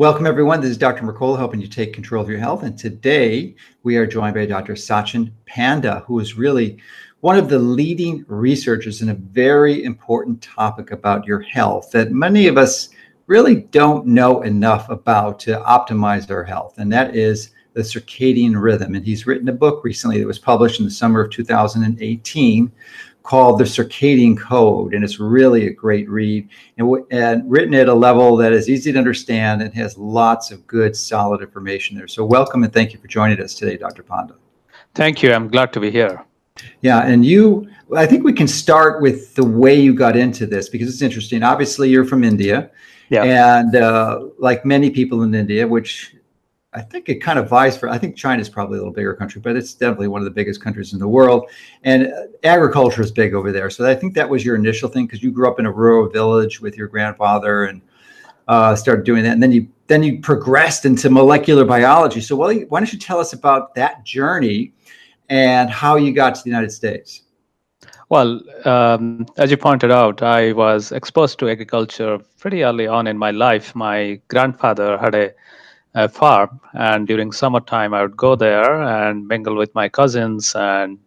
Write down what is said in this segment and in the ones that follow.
Welcome, everyone. This is Dr. Mercola helping you take control of your health. And today we are joined by Dr. Sachin Panda, who is really one of the leading researchers in a very important topic about your health that many of us really don't know enough about to optimize our health. And that is the circadian rhythm. And he's written a book recently that was published in the summer of 2018 called The Circadian Code, and it's really a great read and, and written at a level that is easy to understand and has lots of good, solid information there. So, welcome and thank you for joining us today, Dr. Panda. Thank you. I'm glad to be here. Yeah, and you, I think we can start with the way you got into this because it's interesting. Obviously, you're from India. Yeah. And uh, like many people in India, which I think it kind of vies for. I think China is probably a little bigger country, but it's definitely one of the biggest countries in the world. And uh, agriculture is big over there. So I think that was your initial thing because you grew up in a rural village with your grandfather and uh, started doing that. And then you then you progressed into molecular biology. So why, why don't you tell us about that journey and how you got to the United States? Well, um, as you pointed out, I was exposed to agriculture pretty early on in my life. My grandfather had a a farm and during summertime i would go there and mingle with my cousins and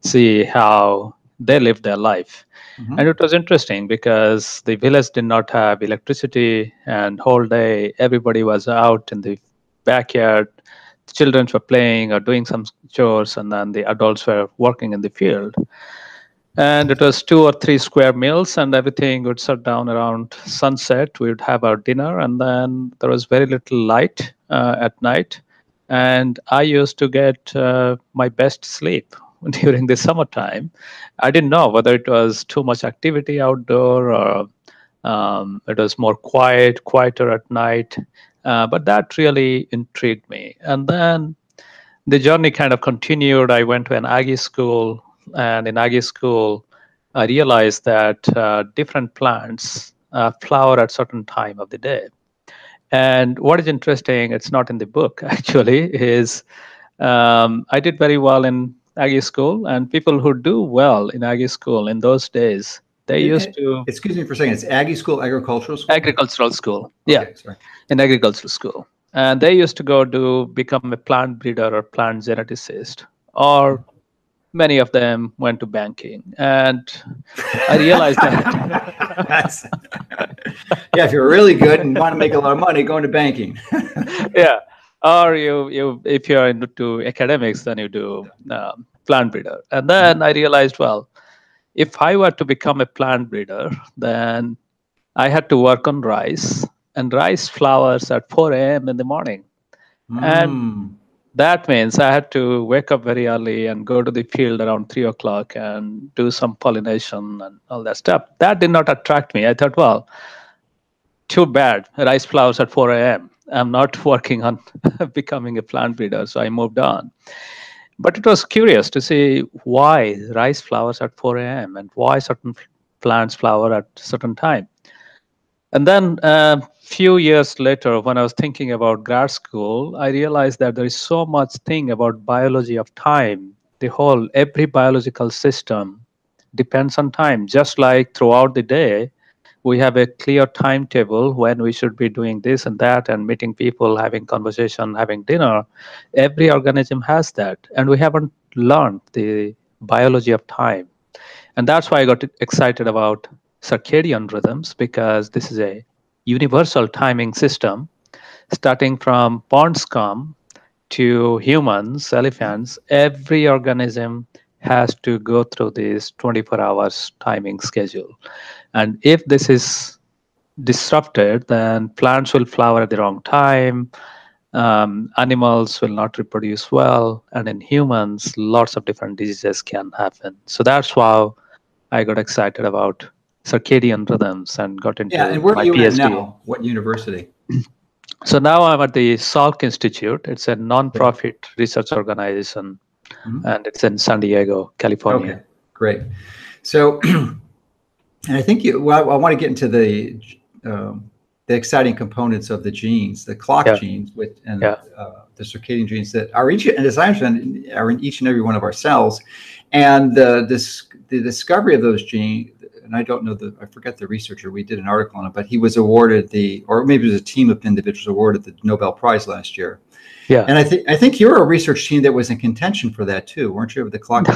see how they lived their life. Mm-hmm. and it was interesting because the village did not have electricity and whole day everybody was out in the backyard. The children were playing or doing some chores and then the adults were working in the field and it was two or three square meals and everything would shut down around sunset. We would have our dinner and then there was very little light uh, at night. And i used to get uh, my best sleep during the summertime. I didn't know whether it was too much activity outdoor or um, it was more quiet quieter at night. Uh, but that really intrigued me. And then the journey kind of continued. I went to an aggie school and in Aggie school, I realized that uh, different plants uh, flower at certain time of the day. And what is interesting, it's not in the book actually, is um, I did very well in Aggie school, and people who do well in Aggie school in those days, they used to. Excuse me for a second. It's Aggie school, agricultural school. Agricultural school, yeah, okay, in agricultural school, and they used to go to become a plant breeder or plant geneticist, or many of them went to banking. And i realized that. Yeah if you're really good and want to make a lot of money go into banking. Yeah or you you if you're into academics then you do um, plant breeder. And then i realized well if i were to become a plant breeder then i had to work on rice and rice flowers at 4 a.m in the morning. Mm. and that means I had to wake up very early and go to the field around three o'clock and do some pollination and all that stuff. That did not attract me. I thought, well, too bad. Rice flowers at 4 a.m. I'm not working on becoming a plant breeder, so I moved on. But it was curious to see why rice flowers at 4 a.m. and why certain plants flower at certain time. And then uh, few years later, when I was thinking about grad school, I realized that there is so much thing about biology of time. The whole every biological system depends on time. Just like throughout the day, we have a clear timetable when we should be doing this and that and meeting people, having conversation, having dinner. Every organism has that, and we haven't learned the biology of time. And that's why I got excited about circadian rhythms because this is a universal timing system starting from pond scum to humans elephants every organism has to go through this 24 hours timing schedule. And if this is disrupted then plants will flower at the wrong time um, animals will not reproduce well and in humans lots of different diseases can happen. So that's why i got excited about circadian rhythms and got into yeah, and where my you PhD. now? What university? So now I'm at the Salk Institute. It's a non-profit okay. research organization, mm-hmm. and it's in San Diego, California. Okay, great. So, and I think you. Well, I want to get into the um, the exciting components of the genes, the clock yeah. genes, with and yeah. uh, the circadian genes that are each, and as I understand, are in each and every one of our cells, and the this the discovery of those genes and I don't know the, I forget the researcher. We did an article on it, but he was awarded the, or maybe it was a team of individuals awarded the Nobel Prize last year. Yeah. And I think I think you're a research team that was in contention for that too, weren't you? With the clock.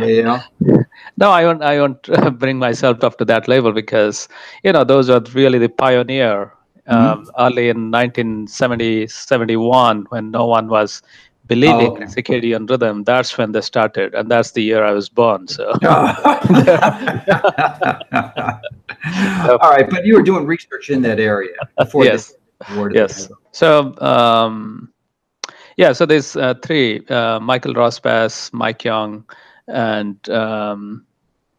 yeah. No, I won't. I won't bring myself up to that level because you know those are really the pioneer. Um, mm-hmm. Early in 1970, 71, when no one was believing oh, okay. circadian rhythm that's when they started and that's the year i was born so. All right but you were doing research in that area before yes. yes. so um, yeah so there's uh, three uh, michael rosbash mike young and um,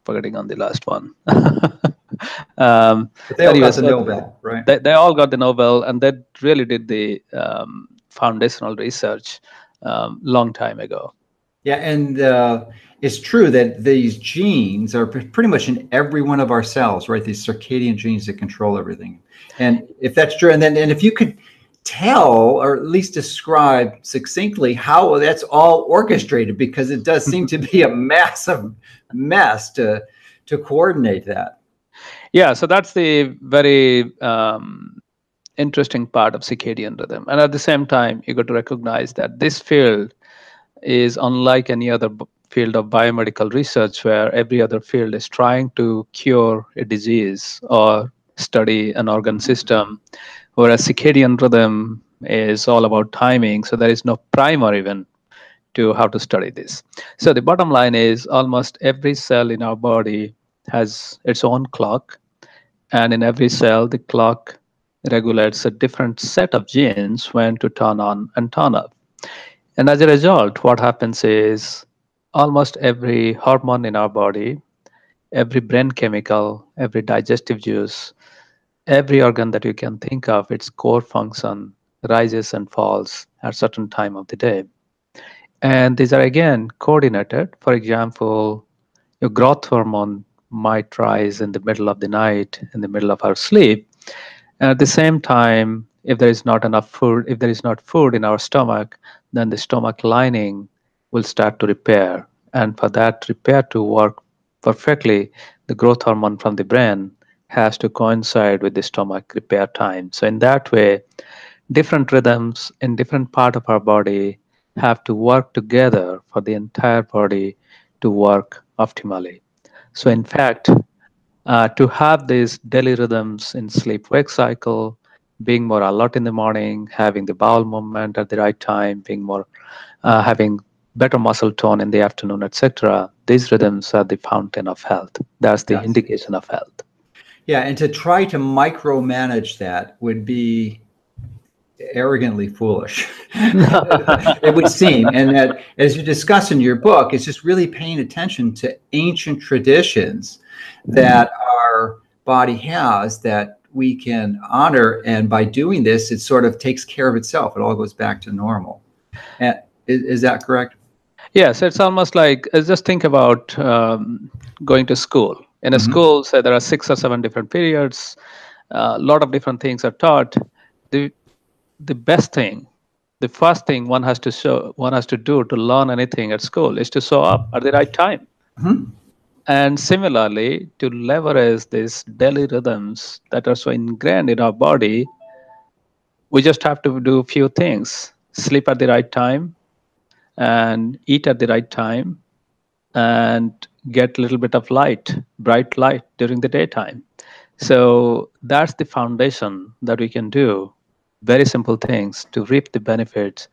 forgetting on the last one. Um, they all got the Nobel, right? They, they all got the Nobel, and they really did the um, foundational research um, long time ago. Yeah, and uh, it's true that these genes are pretty much in every one of our cells, right? These circadian genes that control everything. And if that's true, and then and if you could tell or at least describe succinctly how that's all orchestrated, because it does seem to be a massive mess to to coordinate that. Yeah, so that's the very um, interesting part of circadian rhythm. And at the same time, you got to recognize that this field is unlike any other field of biomedical research where every other field is trying to cure a disease or study an organ system, whereas circadian rhythm is all about timing. So there is no primer even to how to study this. So the bottom line is almost every cell in our body has its own clock. And in every cell, the clock regulates a different set of genes when to turn on and turn off. And as a result, what happens is almost every hormone in our body, every brain chemical, every digestive juice, every organ that you can think of, its core function rises and falls at certain time of the day. And these are again coordinated. For example, your growth hormone might rise in the middle of the night, in the middle of our sleep, and at the same time, if there is not enough food, if there is not food in our stomach, then the stomach lining will start to repair. And for that repair to work perfectly, the growth hormone from the brain has to coincide with the stomach repair time. So in that way, different rhythms in different part of our body have to work together for the entire body to work optimally. So in fact, uh, to have these daily rhythms in sleep wake cycle, being more alert in the morning, having the bowel movement at the right time, being more, uh, having better muscle tone in the afternoon, etc. These rhythms are the fountain of health. That's the yes. indication of health. Yeah, and to try to micromanage that would be arrogantly foolish. it would seem, and that as you discuss in your book, it's just really paying attention to ancient traditions that our body has that we can honor. And by doing this, it sort of takes care of itself. It all goes back to normal. And is, is that correct? Yes, it's almost like uh, just think about um, going to school. In a mm-hmm. school, say there are six or seven different periods, a uh, lot of different things are taught. The the best thing, the first thing one has to show, one has to do to learn anything at school is to show up at the right time. Mm-hmm. And similarly, to leverage these daily rhythms that are so ingrained in our body, we just have to do a few things sleep at the right time, and eat at the right time, and get a little bit of light, bright light during the daytime. So that's the foundation that we can do. Very simple things to reap the benefits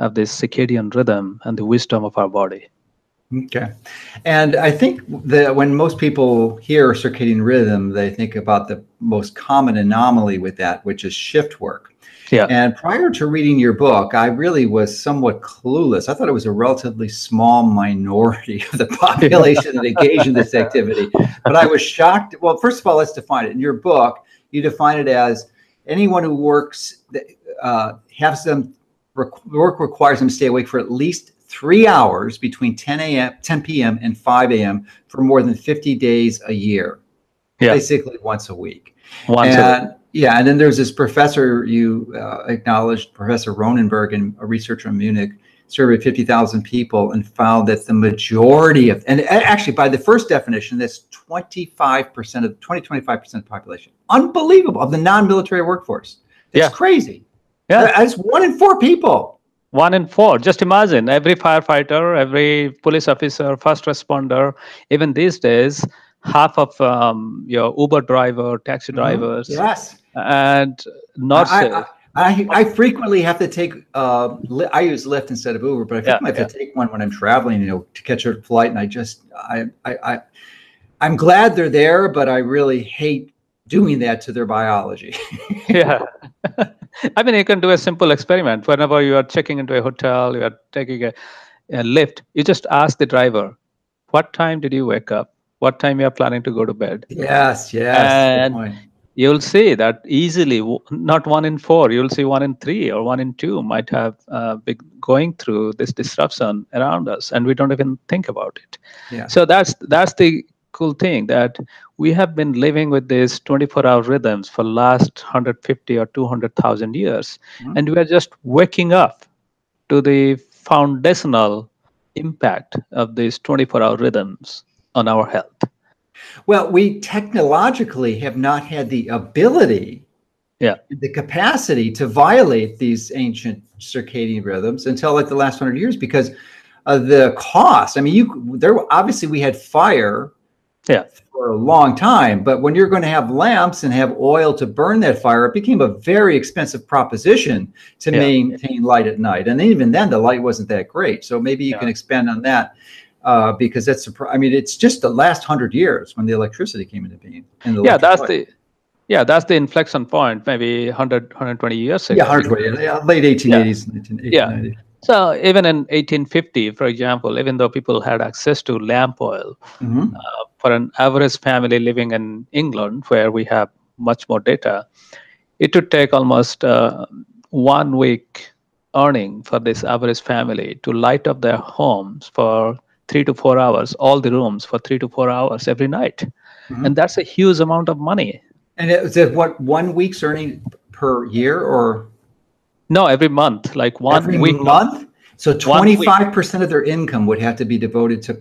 of this circadian rhythm and the wisdom of our body. Okay. And I think that when most people hear circadian rhythm, they think about the most common anomaly with that, which is shift work. Yeah. And prior to reading your book, I really was somewhat clueless. I thought it was a relatively small minority of the population that engaged in this activity. But I was shocked. Well, first of all, let's define it. In your book, you define it as anyone who works, uh, has them work requires them to stay awake for at least three hours between 10 a.m., 10 p.m. and 5 a.m. for more than 50 days a year. Yeah. Basically once a week. Once and, a week. Yeah, and then there's this professor you uh, acknowledged, Professor Roenneberg, and a researcher in Munich, surveyed 50,000 people and found that the majority of, and actually by the first definition, that's 25% of 20, 25% of the population. Unbelievable of the non-military workforce. It's Yeah. crazy. Yeah. That's one in four people. One in four. Just imagine every firefighter, every police officer, first responder, even these days, half of um, your Uber driver, taxi drivers, Yes. and not I, safe. I, I, I frequently have to take. Uh, Li- I use Lyft instead of Uber, but I Yeah, frequently have to take one when I'm traveling. You know, to catch a flight, and I just, I, I, I, I'm glad they're there, but I really hate doing that to their biology. yeah. I mean, you can do a simple experiment. Whenever you are checking into a hotel, you are taking a, a lift, you just ask the driver, what time did you wake up? What time you are planning to go to bed? yes, yes. And- You'll see that easily, not one in four, you'll see one in three or one in two might have uh, been going through this disruption around us, and we don't even think about it. Yeah. So that's that's the cool thing that we have been living with these 24-hour rhythms for last 150 or 200,000 years, Mhm. and we are just waking up to the foundational impact of these 24-hour rhythms on our health. Well, we technologically have not had the ability, Yeah. the capacity to violate these ancient circadian rhythms until like the last hundred years because of the cost. I mean, you there obviously we had fire, Yeah. for a long time, but when you're going to have lamps and have oil to burn that fire, it became a very expensive proposition to Yeah. maintain light at night. And even then, the light wasn't that great. So maybe you Yeah. can expand on that. Uh, because that's, I mean, it's just the last hundred years when the electricity came into being. yeah that's light. the yeah that's the inflection point maybe 100 120 years ago Yeah, 120, yeah, late 1880s, 19, Yeah. 1890. so even in 1850 for example even though people had access to lamp oil Mhm. for an average family living in england where we have much more data it would take almost uh, one week earning for this average family to light up their homes for three to four hours all the rooms for three to four hours every night Mhm. and that's a huge amount of money And it was it what one week's earning per year or no every month like one every week month? So 25% of their income would have to be devoted to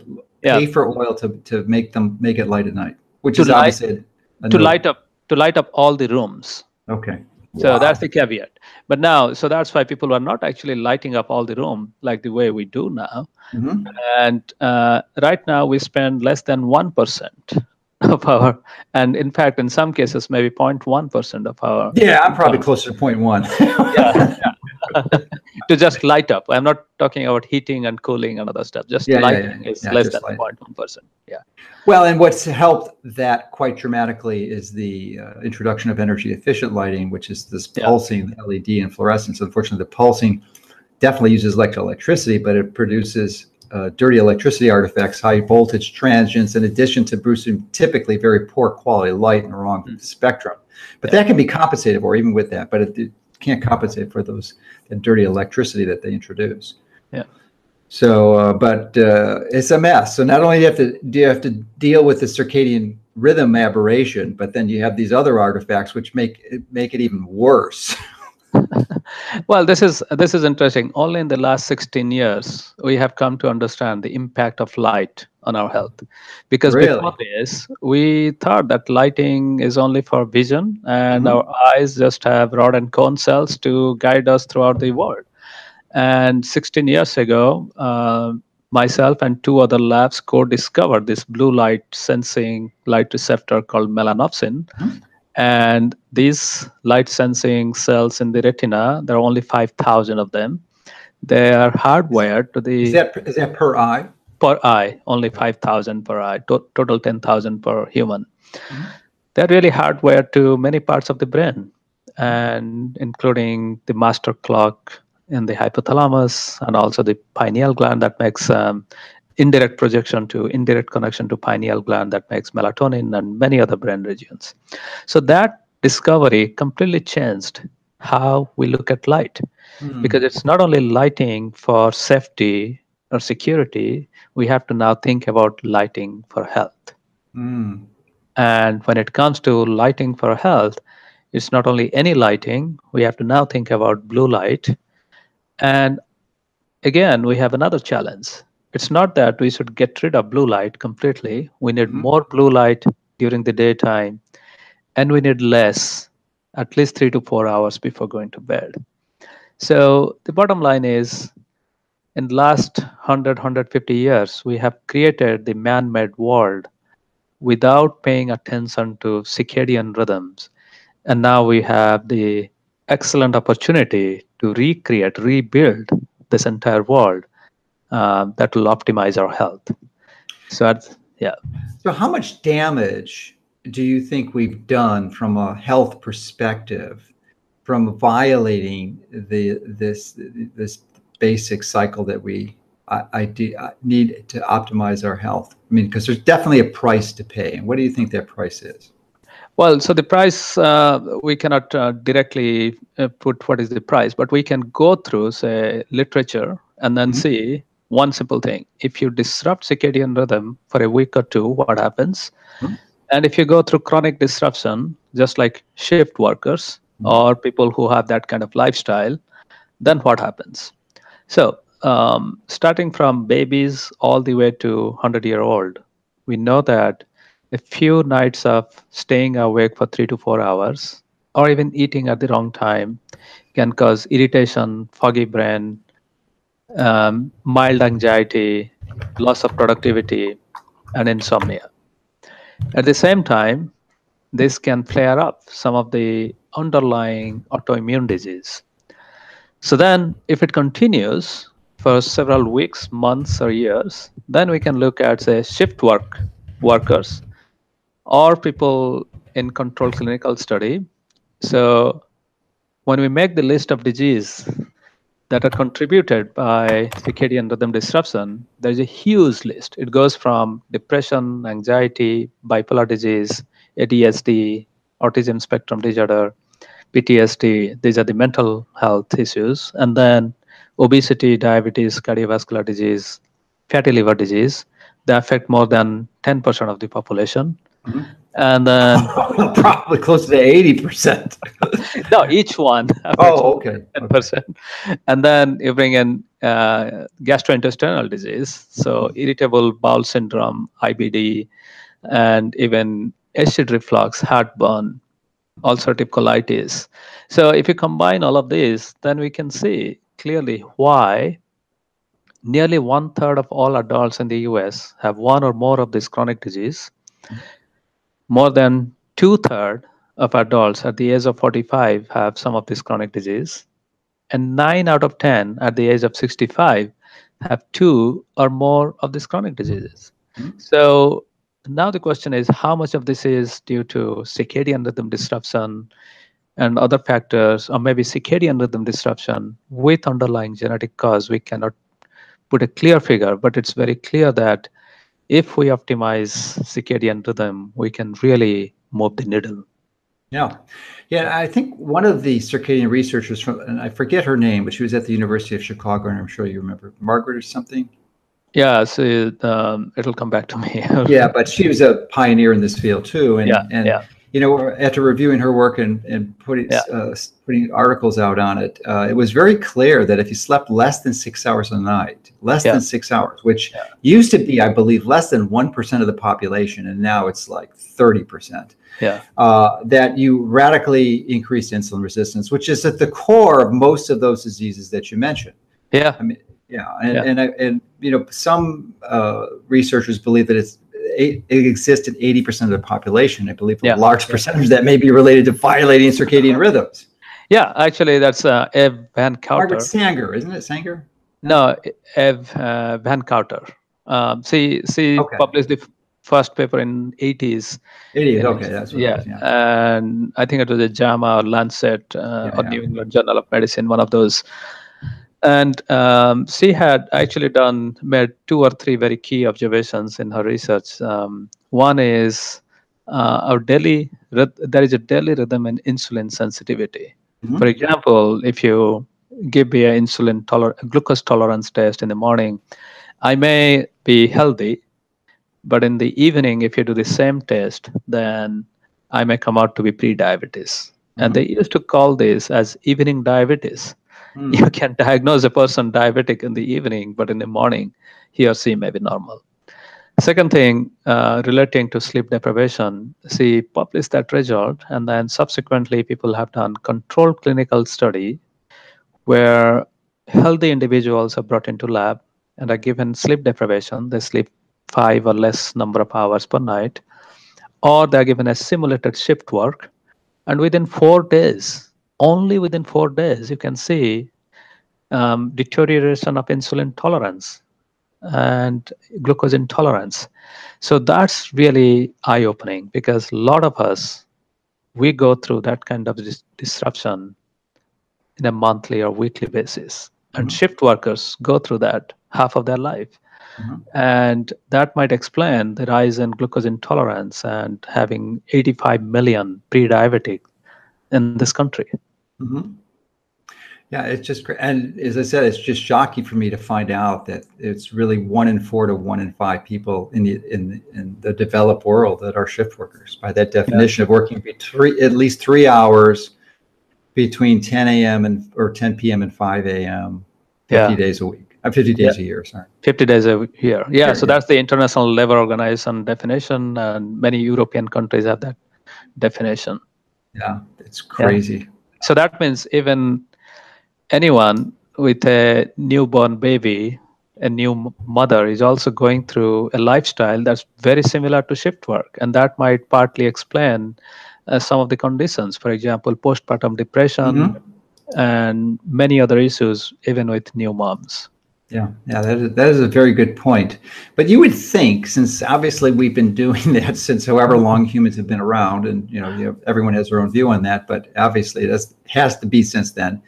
Yeah. pay for oil to, to make them make it light at night, which To is light- obviously a to no- light up to light up all the rooms Okay. so Wow. that's the caveat but now so that's why people are not actually lighting up all the room like the way we do now Mhm. and uh, right now we spend less than 1% of our and in fact in some cases maybe 0.1% of our Yeah, I'm probably closer to point 0.1. yeah, to just light up i'm not talking about heating and cooling and other stuff just Yeah, yeah, lighting yeah. is Yeah, less than light. 0.1% yeah Well, and what's helped that quite dramatically is the uh, introduction of energy efficient lighting, which is this Yeah. pulsing LED and fluorescence. Unfortunately, the pulsing definitely uses electroelectricity, but it produces uh, dirty electricity artifacts, high voltage transients, in addition to producing typically very poor quality light in the wrong Mm. spectrum. But that can be compensated for even with that, but it, it can't compensate for those that dirty electricity that they introduce. Yeah. So, uh, but uh, it's a mess. So not only do you have to do you have to deal with the circadian rhythm aberration, but then you have these other artifacts which make make it even worse. well this is this is interesting only in the last 16 years we have come to understand the impact of light on our health because Really? before this we thought that lighting is only for vision and Mhm. our eyes just have rod and cone cells to guide us throughout the world and 16 years ago uh, myself and two other labs co-discovered this blue light sensing light receptor called melanopsin Mhm. And these light sensing cells in the retina there are only 5000 of them they are hardwired to the Is that is that per eye? per eye only 5000 per eye to- total 10000 per human Mhm. they're really hardwired to many parts of the brain and including the master clock in the hypothalamus and also the pineal gland that makes um, indirect projection to indirect connection to pineal gland that makes melatonin and many other brain regions so that discovery completely changed how we look at light Hmm. because it's not only lighting for safety or security we have to now think about lighting for health Hmm. and when it comes to lighting for health it's not only any lighting we have to now think about blue light and again, we have another challenge. It's not that we should get rid of blue light completely. We need Mhm. more blue light during the daytime, and we need less, at least three to four hours before going to bed. So the bottom line is, in the last 100, 150 years, we have created the man-made world without paying attention to circadian rhythms. And now we have the excellent opportunity to recreate, rebuild this entire world uh, that will optimize our health. So, that's, yeah. So, how much damage do you think we've done from a health perspective from violating the this this basic cycle that we I, I, de- I need to optimize our health? I mean, because there's definitely a price to pay. And what do you think that price is? Well, so the price uh, we cannot uh, directly uh, put what is the price, but we can go through say literature and then Mhm. see one simple thing: if you disrupt circadian rhythm for a week or two, what happens? Mhm. And if you go through chronic disruption, just like shift workers Mhm. or people who have that kind of lifestyle, then what happens? So, um, starting from babies all the way to 100 year old, we know that a few nights of staying awake for three to four hours or even eating at the wrong time can cause irritation, foggy brain, um, mild anxiety, loss of productivity, and insomnia. At the same time, this can flare up some of the underlying autoimmune disease. So then, if it continues for several weeks, months, or years, then we can look at say shift work workers or people in controlled clinical study. So when we make the list of disease that are contributed by circadian rhythm disruption, there's a huge list. It goes from depression, anxiety, bipolar disease, ADHD, autism spectrum disorder, PTSD. These are the mental health issues. And then obesity, diabetes, cardiovascular disease, fatty liver disease. They affect more than 10% of the population. Mhm. And then, Probably close to eighty percent. no, each one. Oh, okay. ten percent, and then you bring in uh, gastrointestinal disease, so irritable bowel syndrome, IBD, and even acid reflux, heartburn, ulcerative colitis. So if you combine all of these, then we can see clearly why nearly one third of all adults in the US have one or more of this chronic disease. More than two thirds of adults at the age of 45 have some of this chronic disease and 9 out of 10 at the age of 65 have two or more of these chronic diseases Mhm. so now the question is how much of this is due to circadian rhythm disruption and other factors or maybe circadian rhythm disruption with underlying genetic cause we cannot put a clear figure but it's very clear that if we optimize circadian rhythm we can really move the needle Yeah. Yeah. I think one of the circadian researchers from, and I forget her name, but she was at the University of Chicago, and I'm sure you remember Margaret or something. Yeah, so um, it'll come back to me. Yeah, but she was a pioneer in this field too. And, yeah, and yeah, you know, after reviewing her work and, and putting Yeah. uh, putting articles out on it, uh, it was very clear that if you slept less than six hours a night, less Yeah. than six hours, which Yeah. used to be, I believe, less than one percent of the population, and now it's like thirty percent. yeah, uh, that you radically increase insulin resistance, which is at the core of most of those diseases that you mentioned. yeah, Yeah, and Yeah. and, I, and you know some uh, researchers believe that it's it exists in eighty percent of the population. I believe a Yeah. large percentage that may be related to violating circadian rhythms. yeah. Actually, that's uh, Eve Van Cauter. Margaret Sanger, isn't it Sanger? No, Eve uh, Van Cauter. Um, she she Okay. published the first paper in 80s. It is and okay. it's- That's what yeah, it is, yeah. and I think it was a JAMA or Lancet uh, Yeah, or. New England Journal of Medicine, one of those. And um, she had actually done made two or three very key observations in her research. Um, one is uh, our daily there is a daily rhythm in insulin sensitivity. Mhm. For example, if you give me an insulin toler- glucose tolerance test in the morning, I may be healthy, but in the evening, if you do the same test, then I may come out to be pre-diabetes. And they used to call this as evening diabetes. Mm. you can diagnose a person diabetic in the evening, but in the morning, he or she may be normal. Second thing, uh, relating to sleep deprivation, she published that result, and then subsequently, people have done controlled clinical study where healthy individuals are brought into lab and are given sleep deprivation. They sleep five or less number of hours per night, or they're given a simulated shift work, and within four days, only within four days, you can see um, deterioration of insulin tolerance and glucose intolerance. So that's really eye opening because a lot of us, we go through that kind of dis- disruption in a monthly or weekly basis. And mm-hmm. shift workers go through that half of their life. Mm-hmm. And that might explain the rise in glucose intolerance and having 85 million pre diabetic in this country. Mm-hmm. Yeah, it's just great. And as I said, it's just shocking for me to find out that it's really one in four to one in five people in the in in the developed world that are shift workers. By that definition yeah. of working three at least three hours between 10 a.m. and or 10 p.m. and 5 a.m. 50 yeah. days a week. Uh, 50 days yeah. a year, sorry. 50 days a year. Yeah, so that's the International Labor Organization definition, and many European countries have that definition. Yeah, it's crazy. So that means even anyone with a newborn baby, a new mother is also going through a lifestyle that's very similar to shift work. And that might partly explain uh, some of the conditions, for example, postpartum depression mm-hmm. and many other issues, even with new moms. Yeah, yeah, that is, that is a very good point. But you would think, since obviously we've been doing that since however long humans have been around, and you know, you know everyone has their own view on that, but obviously it has, has to be since then.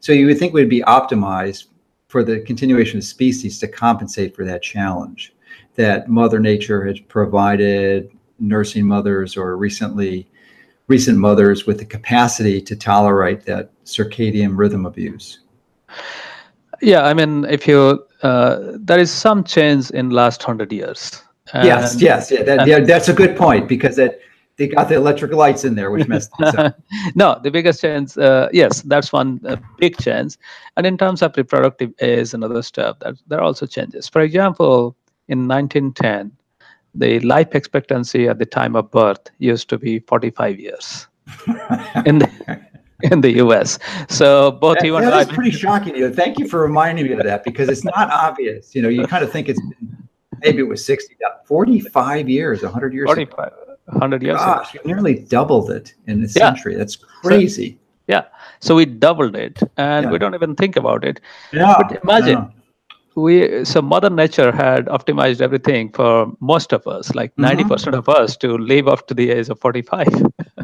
So you would think we'd be optimized for the continuation of species to compensate for that challenge that Mother Nature has provided nursing mothers or recently recent mothers with the capacity to tolerate that circadian rhythm abuse. Yeah, I mean, if you uh, there is some change in last hundred years. yes, yes, yeah, that, yeah, that's a good point because that they got the electric lights in there, which messed things up. no, the biggest change, uh, yes, that's one uh, big change. And in terms of reproductive age and other stuff, that there are also changes. For example, in 1910, the life expectancy at the time of birth used to be 45 years in the in the U.S. So both that, you and that I. pretty shocking. You. Thank you for reminding me of that because it's not obvious. You know, you kind of think it's maybe it was 60, 45 years, 100 years. 45. 100 years Gosh, nearly doubled it in a yeah. century. That's crazy. So, yeah. So we doubled it and yeah. we don't even think about it. Yeah. But imagine no. we so Mother Nature had optimized everything for most of us, like mm-hmm. 90 percent of us to live up to the age of 45.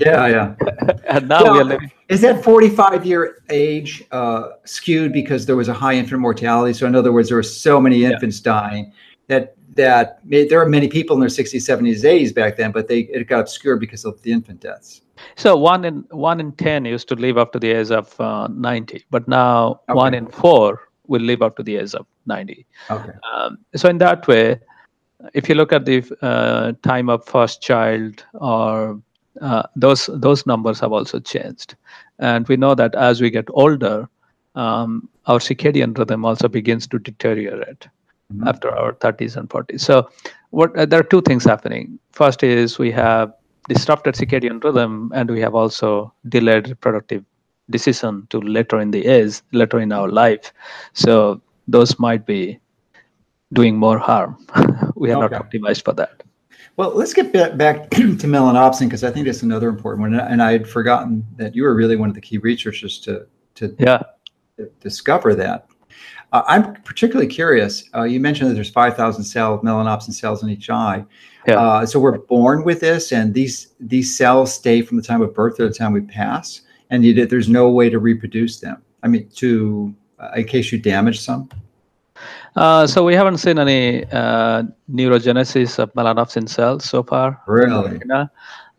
Yeah, yeah. and now yeah. we are living. Is that 45 year age uh, skewed because there was a high infant mortality? So in other words, there were so many infants dying that that there are many people in their 60s, 70s, 80s back then, but they it got obscured because of the infant deaths. So one in one in ten used to live up to the age of uh, 90, but now okay. one in four will live up to the age of 90. Okay. Um, so in that way, if you look at the uh, time of first child or uh, those those numbers have also changed, and we know that as we get older, um, our circadian rhythm also begins to deteriorate mm-hmm. after our 30s and 40s. So, what uh, there are two things happening. First is we have disrupted circadian rhythm, and we have also delayed reproductive decision to later in the age, later in our life. So those might be doing more harm. we are okay. not optimized for that. Well, let's get back to melanopsin because I think that's another important one. And I had forgotten that you were really one of the key researchers to to yeah. discover that. Uh, I'm particularly curious. Uh, you mentioned that there's 5,000 cells, melanopsin cells in each eye. Yeah. Uh, so we're born with this, and these these cells stay from the time of birth to the time we pass, and you, there's no way to reproduce them. I mean, to uh, in case you damage some. Uh, so we haven't seen any uh, neurogenesis of melanopsin cells so far. Really?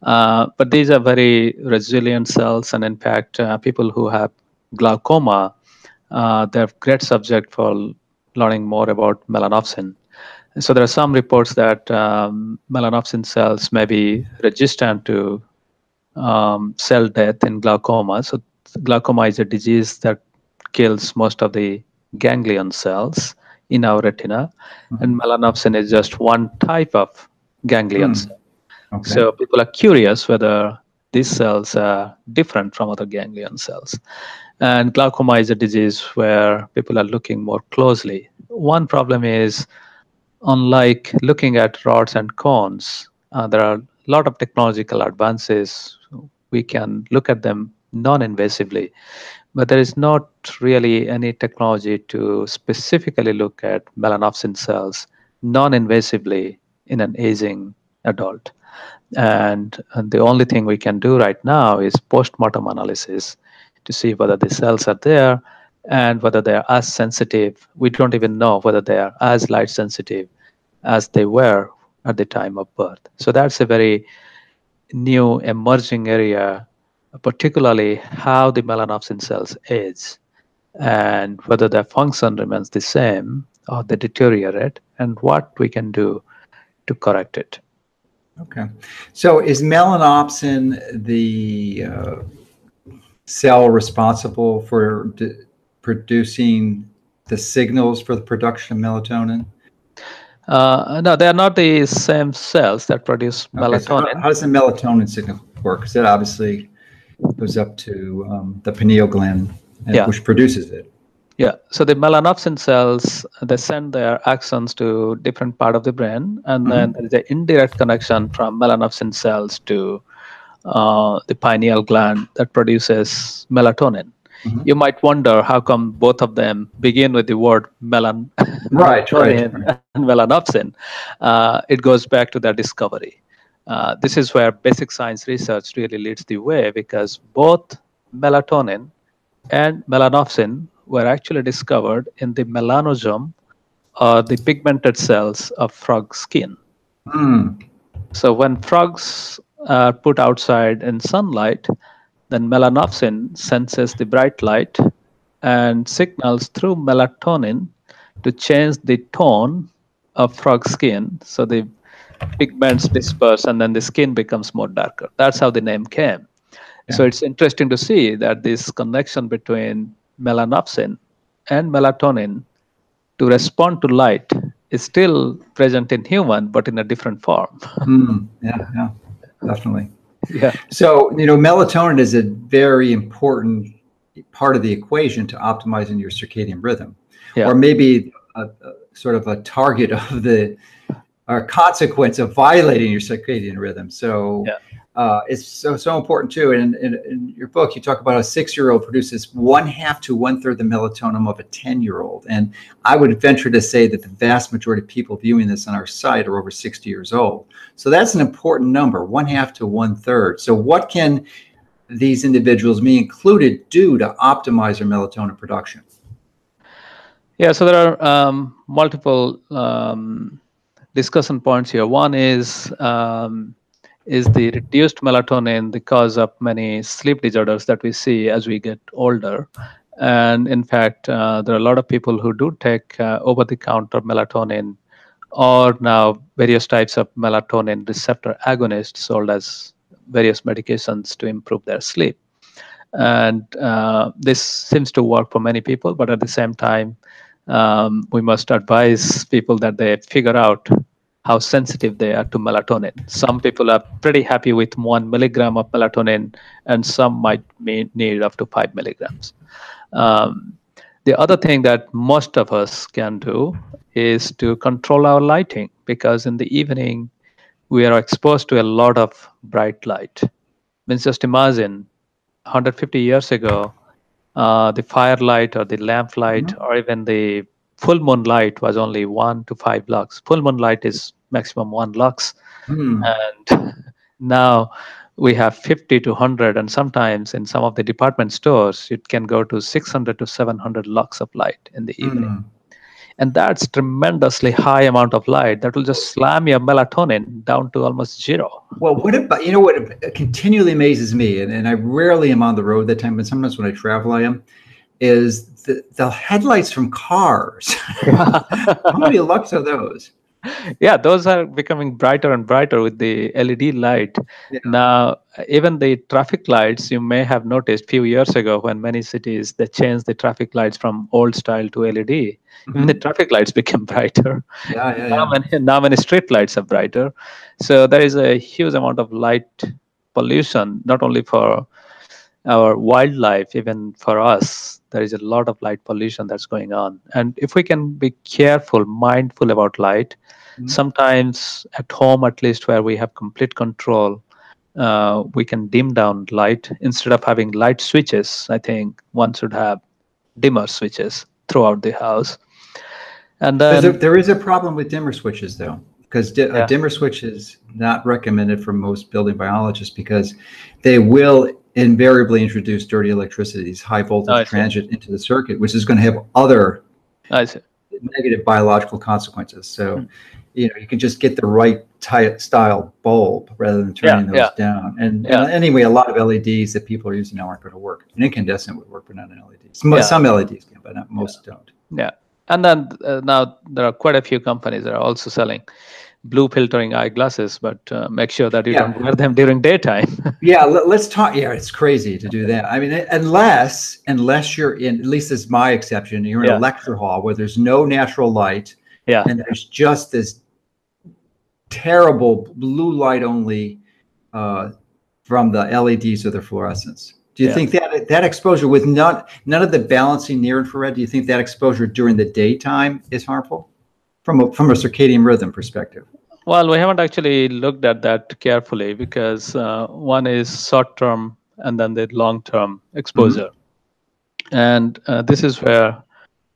but these are very resilient cells, and in fact, people who have glaucoma uh, they're a great subject for learning more about melanopsin. So there are some reports that um, melanopsin cells may be resistant to um, cell death in glaucoma. So glaucoma is a disease that kills most of the ganglion cells in our retina, mm-hmm. and melanopsin is just one type of ganglion mm. cell. Okay. So people are curious whether these cells are different from other ganglion cells. And glaucoma is a disease where people are looking more closely. One problem is, unlike looking at rods and cones, uh, there are a lot of technological advances. We can look at them non-invasively, but there is not really any technology to specifically look at melanopsin cells non-invasively in an aging adult. And, and the only thing we can do right now is post-mortem analysis to see whether the cells are there and whether they are as sensitive. We don't even know whether they are as light sensitive as they were at the time of birth. So that's a very new emerging area, particularly how the melanopsin cells age and whether their function remains the same or they deteriorate and what we can do to correct it. Okay. So is melanopsin the uh, cell responsible for producing the signals for the production of melatonin? Uh, no, they are not the same cells that produce okay, melatonin. So how, how, does the melatonin signal work? Because it obviously goes up to um, the pineal gland, yeah. which produces it. Yeah, so the melanopsin cells they send their axons to different part of the brain, and mm-hmm. then there is an indirect connection from melanopsin cells to uh, the pineal gland that produces melatonin. Mm-hmm. You might wonder how come both of them begin with the word melan, right, right, right. and melanopsin. Uh, it goes back to their discovery. Uh, this is where basic science research really leads the way because both melatonin and melanopsin were actually discovered in the melanosome, uh, the pigmented cells of frog skin. Mm. So when frogs are put outside in sunlight, then melanopsin senses the bright light and signals through melatonin to change the tone of frog skin. So the pigments disperse and then the skin becomes more darker. That's how the name came. Yeah. So it's interesting to see that this connection between melanopsin and melatonin to respond to light is still present in human but in a different form mm, yeah yeah definitely yeah so you know melatonin is a very important part of the equation to optimizing your circadian rhythm yeah. or maybe a, a, sort of a target of the or consequence of violating your circadian rhythm so yeah uh, is so so important too. And in, in, your book, you talk about a six-year-old produces one half to one third the melatonin of a ten-year-old, and I would venture to say that the vast majority of people viewing this on our site are over sixty years old. So that's an important number, one half to one third. So what can these individuals, me included, do to optimize their melatonin production? Yeah, so there are um, multiple um, discussion points here. One is um, is the reduced melatonin the cause of many sleep disorders that we see as we get older. And in fact, uh, there are a lot of people who do take uh, over the counter melatonin or now various types of melatonin receptor agonists sold as various medications to improve their sleep. And uh, this seems to work for many people, but at the same time, um, we must advise people that they figure out how sensitive they are to melatonin. Some people are pretty happy with one milligram of melatonin, and some might need up to five milligrams. Um, the other thing that most of us can do is to control our lighting because in the evening we are exposed to a lot of bright light. Means just imagine 150 years ago, uh, the firelight or the lamplight mm-hmm. or even the full moon light was only one to five lux. Full moon light is maximum one lux, mm. and now we have 50 to 100, and sometimes in some of the department stores, it can go to 600 to 700 lux of light in the evening. Mm. And that's tremendously high amount of light that will just slam your melatonin down to almost zero. Well, what about you know what continually amazes me, and, and I rarely am on the road that time, but sometimes when I travel, I am is the, the headlights from cars. How many lux are those? Yeah, those are becoming brighter and brighter with the LED light. Yeah. Now, even the traffic lights, you may have noticed few years ago when many cities they changed the traffic lights from old style to LED. Mm-hmm. Even the traffic lights became brighter. Yeah, yeah, now, many, now many street lights are brighter. So there is a huge amount of light pollution, not only for our wildlife, even for us, there is a lot of light pollution that's going on. And if we can be careful, mindful about light, mm-hmm. sometimes at home, at least where we have complete control, uh, we can dim down light instead of having light switches. I think one should have dimmer switches throughout the house. And then there, there is a problem with dimmer switches, though because di- yeah. a dimmer switch is not recommended for most building biologists because they will invariably introduce dirty electricity, these high voltage oh, transit into the circuit, which is going to have other negative biological consequences. So, mm. you know, you can just get the right type style bulb rather than turning yeah, those yeah. down. And, and, anyway, a lot of LEDs that people are using now aren't going to work. An incandescent would work, but not an LED. Some, some LEDs can, but not, most don't. Yeah. And then uh, now there are quite a few companies that are also selling blue filtering eyeglasses, but uh, make sure that you yeah. don't wear them during daytime. yeah, let, us talk. Yeah, it's crazy to do that. I mean, unless unless you're in, at least as my exception, you're in yeah. a lecture hall where there's no natural light. Yeah, and there's just this terrible blue light only uh, from the LEDs or the fluorescents. Do you yeah. think that that exposure with not none of the balancing near infrared? Do you think that exposure during the daytime is harmful? From a, from a circadian rhythm perspective? Well, we haven't actually looked at that carefully because uh, one is short term and then the long term exposure. Mm-hmm. And uh, this is where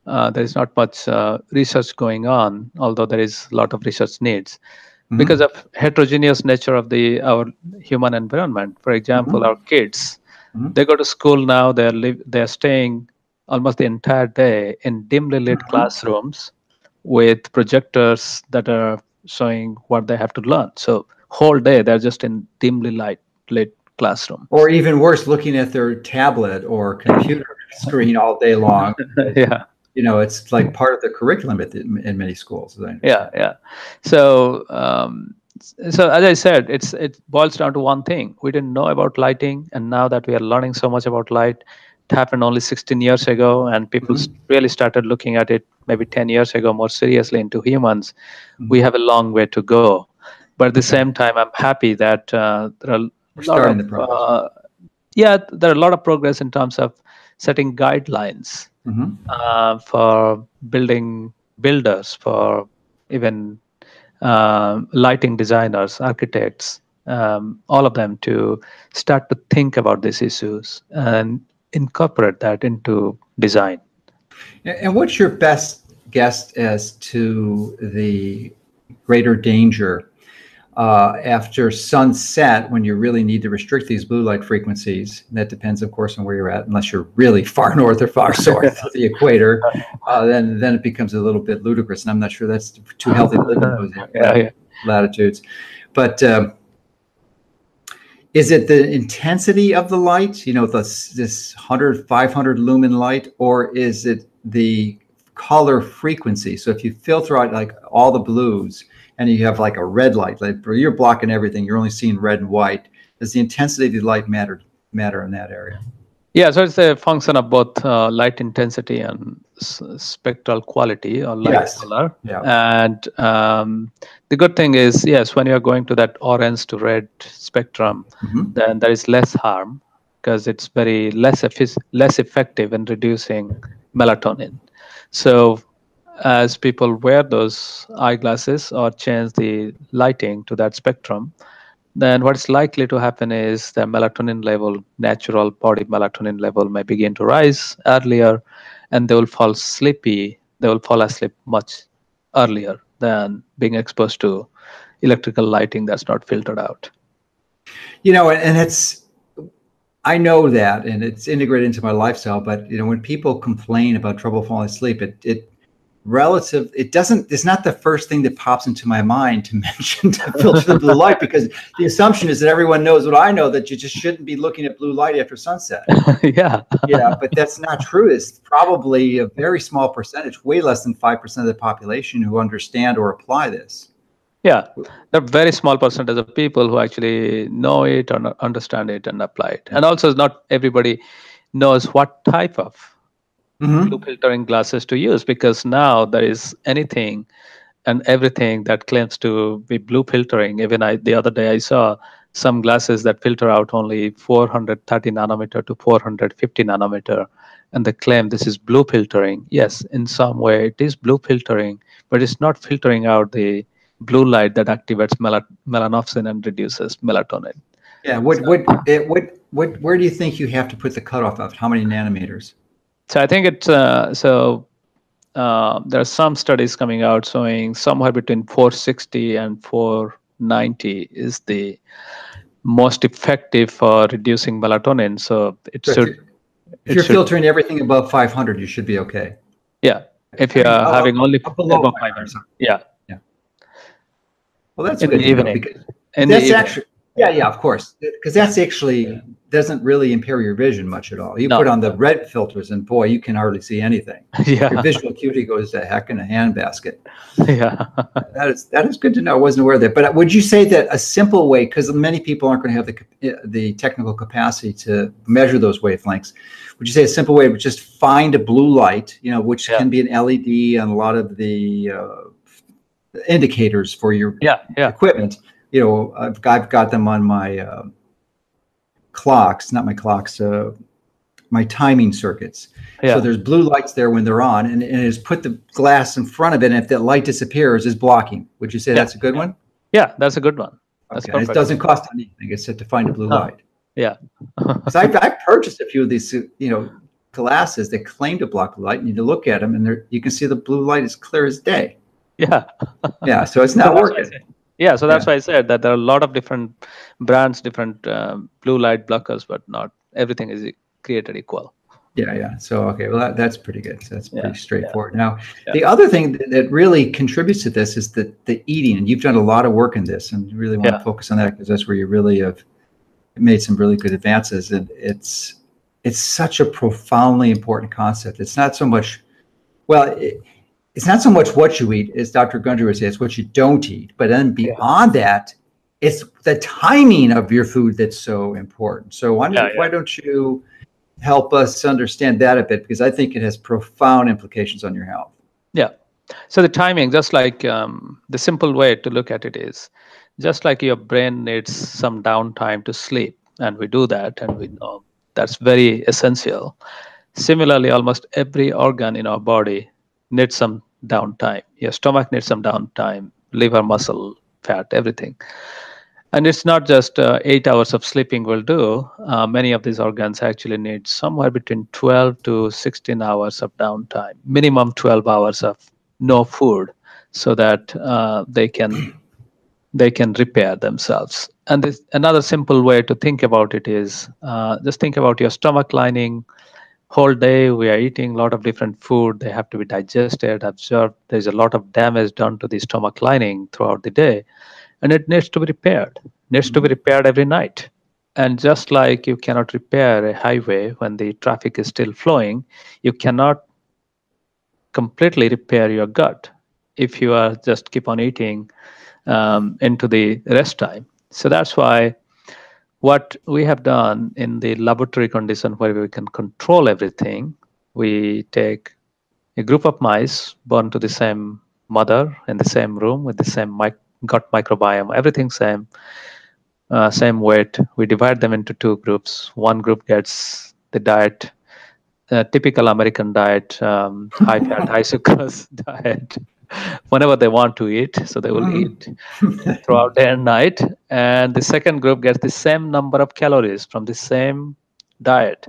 uh, there is not much uh, research going on, although there is a lot of research needs. Mm-hmm. Because of heterogeneous nature of the our human environment, for example, mm-hmm. our kids, mm-hmm. they go to school now. They're li- they're staying almost the entire day in dimly lit mm-hmm. classrooms with projectors that are showing what they have to learn. So whole day they're just in dimly light lit classroom. Or even worse, looking at their tablet or computer screen all day long. yeah. You know, it's like part of the curriculum the, in many schools. Yeah, yeah. So, um, so as I said, it's it boils down to one thing. We didn't know about lighting, and now that we are learning so much about light, it happened only 16 years ago, and people mm-hmm. really started looking at it maybe 10 years ago more seriously into humans. Mm-hmm. We have a long way to go. But at the same time, I'm happy that uh, there are We're starting of, the progress. Uh, yeah, there are a lot of progress in terms of setting guidelines mm-hmm. uh, for building builders, for even uh, lighting designers, architects, um, all of them to start to think about these issues and incorporate that into design. And what's your best guess as to the greater danger uh, after sunset when you really need to restrict these blue light frequencies? That depends, of course, on where you're at. Unless you're really far north or far south of the equator, uh, then then it becomes a little bit ludicrous, and I'm not sure that's too healthy to live in those yeah, yeah. latitudes. But um, is it the intensity of the light you know this this 100 500 lumen light or is it the color frequency? So if you filter out like all the blues and you have like a red light like you're blocking everything you're only seeing red and white does the intensity of the light matter matter in that area yeah, so it's a function of both uh, light intensity and s- spectral quality or light yes. color. Yeah. And um, the good thing is, yes, when you're going to that orange to red spectrum, mm-hmm. then there is less harm because it's very less effic- less effective in reducing melatonin. So as people wear those eyeglasses or change the lighting to that spectrum, then what's likely to happen is the melatonin level, natural body melatonin level, may begin to rise earlier, and they will fall sleepy. They will fall asleep much earlier than being exposed to electrical lighting that's not filtered out. You know, and it's I know that, and it's integrated into my lifestyle. But you know, when people complain about trouble falling asleep, it it relative it doesn't it's not the first thing that pops into my mind to mention to filter the blue light because the assumption is that everyone knows what i know that you just shouldn't be looking at blue light after sunset. Yeah. Yeah but that's not true. It's probably a very small percentage way less than 5% of the population who understand or apply this. Yeah a very small percentage of people who actually know it or understand it and apply it. And also not everybody knows what type of mm-hmm. blue filtering glasses to use because now there is anything and everything that claims to be blue filtering. Even I, the other day, I saw some glasses that filter out only 430 nanometer to 450 nanometer, and they claim this is blue filtering. Yes, in some way it is blue filtering, but it's not filtering out the blue light that activates mel- melanopsin and reduces melatonin. Yeah. What, so, what, what, what, where do you think you have to put the cutoff of how many nanometers? So I think it's uh, so uh, there are some studies coming out showing somewhere between 460 and 490 is the most effective for reducing melatonin. So it should. If you're should, filtering everything above 500, you should be okay. Yeah. If you're uh, having only above 500. Yeah. Yeah. Well, that's in good. The evening. Know, that's actually yeah, yeah, of course, because that's actually doesn't really impair your vision much at all. You no. put on the red filters, and boy, you can hardly see anything. Yeah, your visual acuity goes to heck in a handbasket. Yeah, that is that is good to know. I wasn't aware of that. But would you say that a simple way, because many people aren't going to have the the technical capacity to measure those wavelengths, would you say a simple way would just find a blue light, you know, which yeah. can be an LED and a lot of the uh, indicators for your yeah, yeah. equipment you know, I've, I've got them on my uh, clocks, not my clocks, uh, my timing circuits. Yeah. So there's blue lights there when they're on, and, and it's put the glass in front of it. And if that light disappears, is blocking. Would you say yeah. that's a good one? Yeah, that's a good one. That's okay. It doesn't cost anything. It's to find a blue light. Yeah. so I've, I've purchased a few of these, you know, glasses that claim to block the light, and you need to look at them, and you can see the blue light is clear as day. Yeah. yeah. So it's not working yeah so that's yeah. why i said that there are a lot of different brands different um, blue light blockers but not everything is created equal. Yeah yeah. So okay well that, that's pretty good. So that's pretty yeah, straightforward. yeah. now the other thing that, that, really contributes to this is the the eating and you've done a lot of work in this and you really want to focus on that because that's where you really have made some really good advances and it's it's such a profoundly important concept. It's not so much well it, it's not so much what you eat, as Dr. Gundry would say, it's what you don't eat. But then beyond yeah. that, it's the timing of your food that's so important. So why, yeah, yeah. why don't you help us understand that a bit? Because I think it has profound implications on your health. Yeah. So the timing, just like um, the simple way to look at it is, just like your brain needs some downtime to sleep, and we do that, and we know that's very essential. Similarly, almost every organ in our body needs some downtime. Your stomach needs some downtime, liver, muscle, fat, everything. And it's not just uh, eight hours of sleeping will do. Uh, many of these organs actually need somewhere between 12 to 16 hours of downtime, minimum 12 hours of no food, so that uh, they can they can repair themselves. And this, another simple way to think about it is uh, just think about your stomach lining whole day we are eating a lot of different food they have to be digested absorbed. There's a lot of damage done to the stomach lining throughout the day and it needs to be repaired needs to be mm-hmm. repaired every night. And just like you cannot repair a highway when the traffic is still flowing you cannot completely repair your gut if you are just keep on eating um, into the rest time. So that's why what we have done in the laboratory condition where we can control everything, we take a group of mice born to the same mother in the same room with the same mic- gut microbiome, everything same, uh, same weight. We divide them into two groups. One group gets the diet, uh, typical American diet, um, high fat, high sucrose diet whenever they want to eat. So they will mm. eat throughout day and night. And the second group gets the same number of calories from the same diet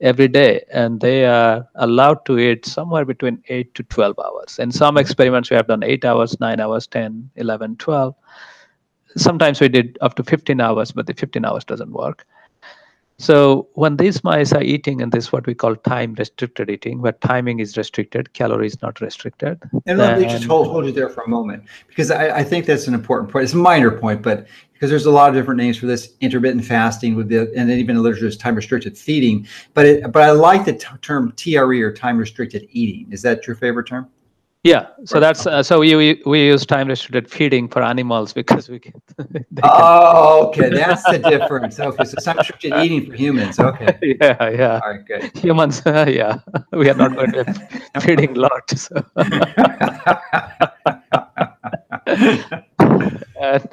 every day. And they are allowed to eat somewhere between 8 to 12 hours. In some experiments, we have done 8 hours, 9 hours, 10, 11, 12. Sometimes we did up to 15 hours, but the 15 hours doesn't work. So when these mice are eating and this what we call time restricted eating, where timing is restricted, calories not restricted. And let me just hold, hold you there for a moment because I, I think that's an important point. It's a minor point, but because there's a lot of different names for this intermittent fasting with the and then even in literature is time restricted feeding. But it, but I like the t- term TRE or time restricted eating. Is that your favorite term? Yeah, so that's uh, so we, we we use time restricted feeding for animals because we can. oh, okay, that's the difference. Okay, so time restricted eating for humans. Okay. Yeah, yeah. All right, good. Humans, uh, yeah, we are not going to be feeding lot. So. and,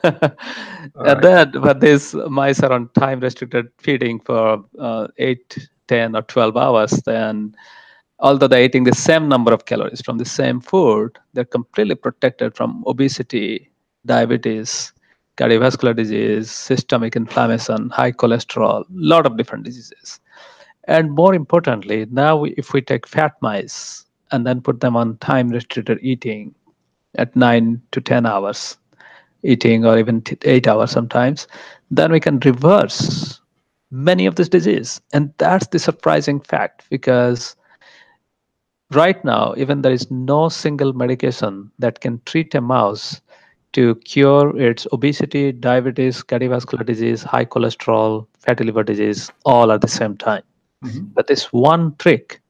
and then, but these mice are on time restricted feeding for uh, 8, 10, or 12 hours, then although they're eating the same number of calories from the same food, they're completely protected from obesity, diabetes, cardiovascular disease, systemic inflammation, high cholesterol, a lot of different diseases. And more importantly, now we, if we take fat mice and then put them on time restricted eating at 9 to 10 hours eating or even t- 8 hours sometimes, then we can reverse many of this disease. And that's the surprising fact because right now, even there is no single medication that can treat a mouse to cure its obesity, diabetes, cardiovascular disease, high cholesterol, fatty liver disease, all at the same time. Mm-hmm. But this one trick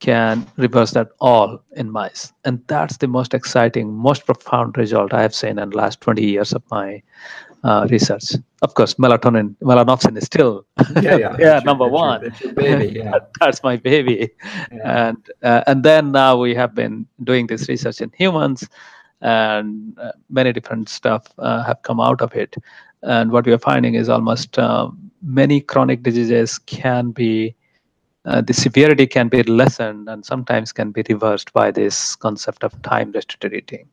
can reverse that all in mice. And that's the most exciting, most profound result I have seen in the last 20 years of my uh, research. Of course, melatonin, melanopsin is still yeah, yeah, yeah number your, one. That's baby. Yeah. that's my baby. Yeah. And uh, and then now we have been doing this research in humans, and uh, many different stuff uh, have come out of it. And what we are finding is almost uh, many chronic diseases can be uh, the severity can be lessened and sometimes can be reversed by this concept of time restricted eating.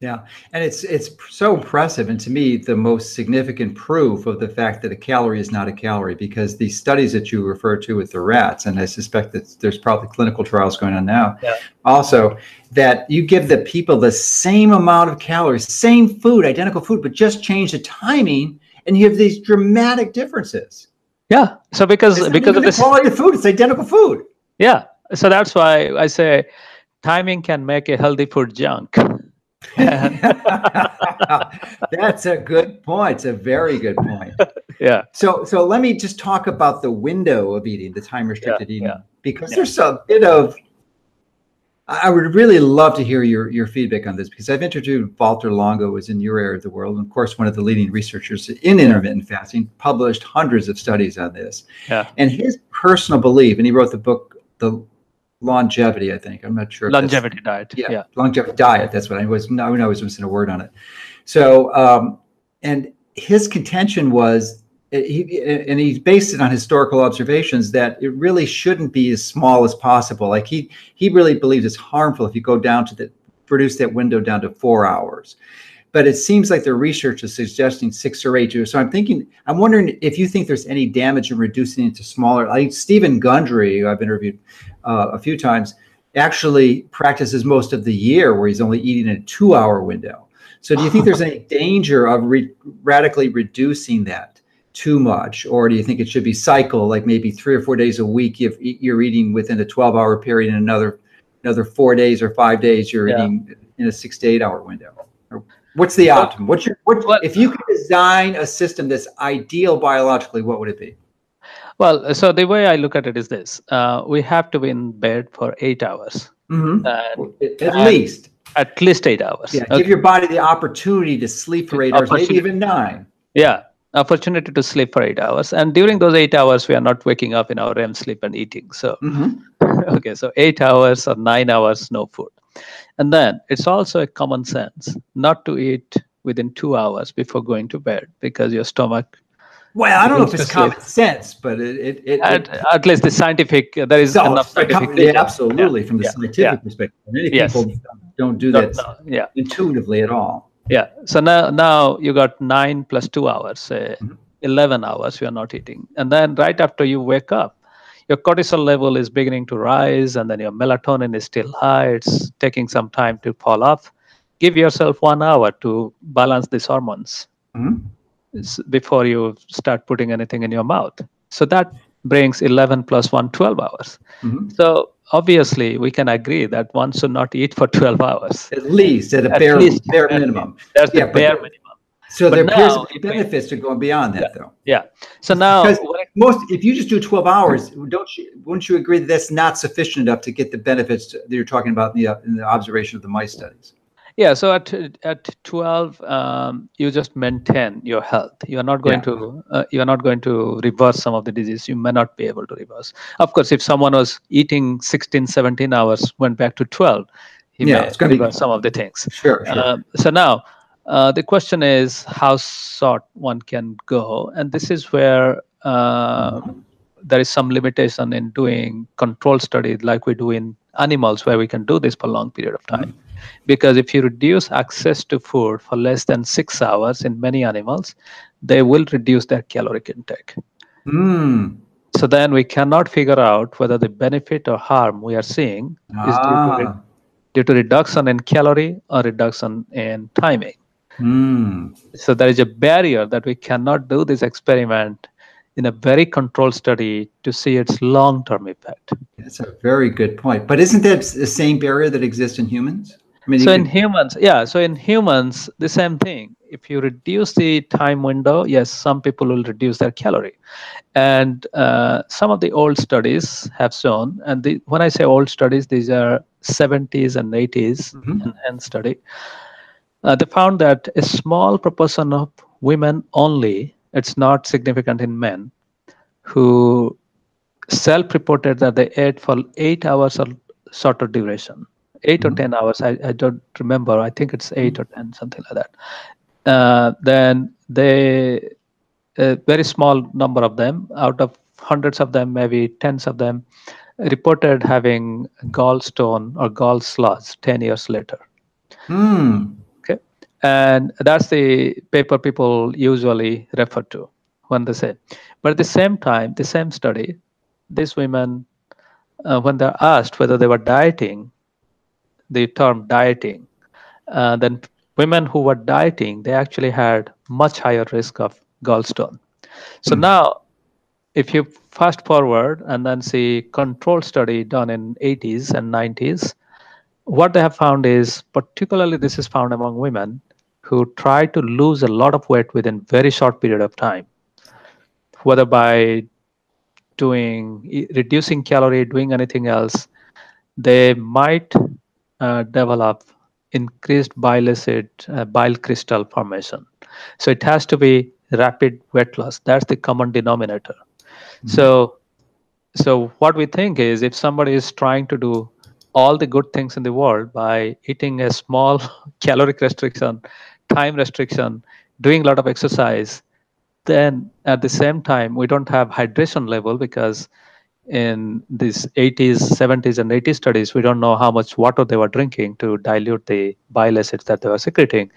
Yeah, and it's it's so impressive, and to me, the most significant proof of the fact that a calorie is not a calorie, because the studies that you refer to with the rats, and I suspect that there's probably clinical trials going on now, yeah. also that you give the people the same amount of calories, same food, identical food, but just change the timing, and you have these dramatic differences. Yeah, so because because of the quality of food, it's identical food. Yeah, so that's why I say timing can make a healthy food junk. That's a good point. It's a very good point. yeah. So so let me just talk about the window of eating, the time restricted yeah, eating, yeah. because yeah. there's a bit of I would really love to hear your, your feedback on this because I've interviewed Walter Longo, who is in your area of the world, and of course, one of the leading researchers in intermittent fasting, published hundreds of studies on this. Yeah. And his personal belief, and he wrote the book, The longevity, I think. I'm not sure. Longevity diet. Yeah, yeah, longevity diet. That's what I was. no, I was missing a word on it. So, um, and his contention was, he, and he based it on historical observations that it really shouldn't be as small as possible. Like he he really believes it's harmful if you go down to the produce that window down to four hours. But it seems like the research is suggesting six or eight. So I'm thinking, I'm wondering if you think there's any damage in reducing it to smaller. Like Steven Gundry, who I've interviewed, uh, a few times, actually practices most of the year where he's only eating a two hour window. So do you think there's any danger of re- radically reducing that too much? Or do you think it should be cycle, like maybe three or four days a week if you're eating within a 12 hour period and another another four days or five days you're yeah. eating in a six to eight hour window? What's the optimum? What's your what, if you could design a system that's ideal biologically, what would it be? Well, so the way I look at it is this: uh, we have to be in bed for eight hours, mm-hmm. and, at least. At least eight hours. Yeah, okay. give your body the opportunity to sleep for eight hours, maybe even nine. Yeah, opportunity to sleep for eight hours, and during those eight hours, we are not waking up in our REM sleep and eating. So, mm-hmm. okay, so eight hours or nine hours, no food, and then it's also a common sense not to eat within two hours before going to bed because your stomach well, I don't know if it's common sense, but it, it, it, at, at, least the scientific there is enough scientific yeah, absolutely yeah. from the yeah. scientific perspective. Many yes. people don't do that no, yeah. intuitively at all. Yeah. So now now you got nine plus two hours, uh, mm-hmm. eleven hours you are not eating, and then right after you wake up, your cortisol level is beginning to rise, and then your melatonin is still high. It's taking some time to fall off. Give yourself one hour to balance these hormones. Mm-hmm before you start putting anything in your mouth So that brings 11 plus 1, 12 hours. Mhm. So obviously, we can agree that one should not eat for 12 hours. At least at a At bare, least. bare minimum. That's Yeah, the bare minimum. So But there appears now to be benefits to going beyond that, though. Yeah. So now, Because most, if you just do 12 hours, don't you, wouldn't you agree that that's not sufficient enough to get the benefits that you're talking about in the, uh, in the observation of the mice studies? yeah. So at at 12, um, you just maintain your health. You are not going Yeah. to uh, you are not going to reverse some of the disease. You may not be able to reverse. Of course, if someone was eating 16, 17 hours, went back to 12, he Yeah, may it's gonna be- reverse some of the things. Sure, sure. Um, so now uh, the question is how short one can go, and this is where uh, there is some limitation in doing control studies like we do in animals, where we can do this for a long period of time. Because if you reduce access to food for less than six hours in many animals, they will reduce their caloric intake. Hmm. So then we cannot figure out whether the benefit or harm we are seeing is due to, Ah. due to reduction in calorie or reduction in timing. Hmm. So there is a barrier that we cannot do this experiment in a very controlled study to see its long-term effect. That's a very good point. But isn't that the same barrier that exists in humans? I mean, So in humans, yeah, so in humans, the same thing. If you reduce the time window, yes, some people will reduce their calorie. And uh, some of the old studies have shown, and the, when I say old studies, these are 70s and 80s Mhm. and, and study. Uh, they found that a small proportion of women only, it's not significant in men, who self-reported that they ate for eight hours or shorter duration, 8 or Mhm. ten hours. I, I don't remember. I think it's eight or ten, something like that. Uh, then they, a very small number of them, out of hundreds of them, maybe tens of them, reported having gallstone or gall sludge 10 years later. Hmm. And that's the paper people usually refer to when they say. But at the same time, the same study, these women, uh, when they're asked whether they were dieting, the term dieting, uh, then women who were dieting, they actually had much higher risk of gallstone. So Hmm. now, if you fast forward and then see control study done in 80s and 90s, what they have found is particularly this is found among women who try to lose a lot of weight within very short period of time whether by doing reducing calorie doing anything else they might uh, develop increased bile acid uh, bile crystal formation. So it has to be rapid weight loss. That's the common denominator. So so what we think is if somebody is trying to do all the good things in the world by eating a small caloric restriction time restriction doing a lot of exercise then at the same time we don't have hydration level because in these 80s 70s and 80s studies we don't know how much water they were drinking to dilute the bile acids that they were secreting.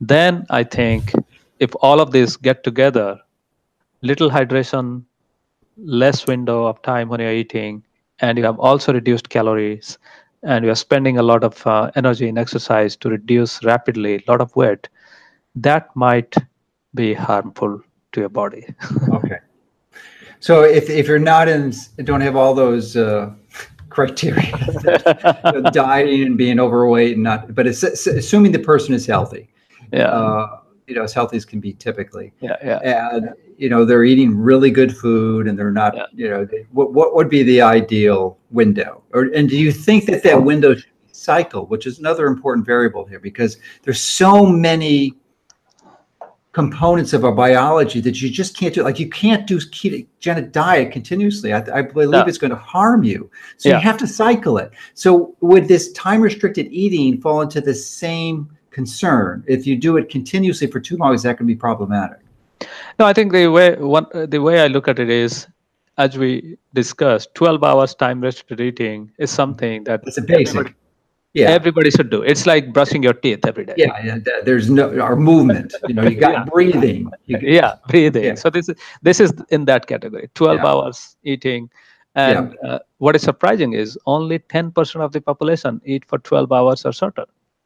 Then i think if all of these get together little hydration less window of time when you're eating and you have also reduced calories and you are spending a lot of uh, energy in exercise to reduce rapidly a lot of weight that might be harmful to your body Okay. So if, if you're not in, don't have all those uh, criteria, dieting and being overweight and not, but it's, it's assuming the person is healthy, yeah uh, you know, as healthy as can be typically. yeah yeah and you know they're eating really good food and they're not Yeah. you know they, what, what would be the ideal window or and do you think that that window should be cycle which is another important variable here because there's so many components of our biology that you just can't do like you can't do ketogenic diet continuously i, I believe No. it's going to harm you so Yeah. you have to cycle it so would this time restricted eating fall into the same concern if you do it continuously for too long is that going to be problematic no i think the way one the way i look at it is as we discussed 12 hours time restricted eating is something that It's a basic. everybody, Yeah. everybody should do it's like brushing your teeth every day yeah. yeah, There's no our movement. You know, you got Yeah. breathing. You, yeah breathing Yeah. so this is this is in that category 12 Yeah. hours eating and uh, what is surprising is only 10% of the population eat for 12 hours or shorter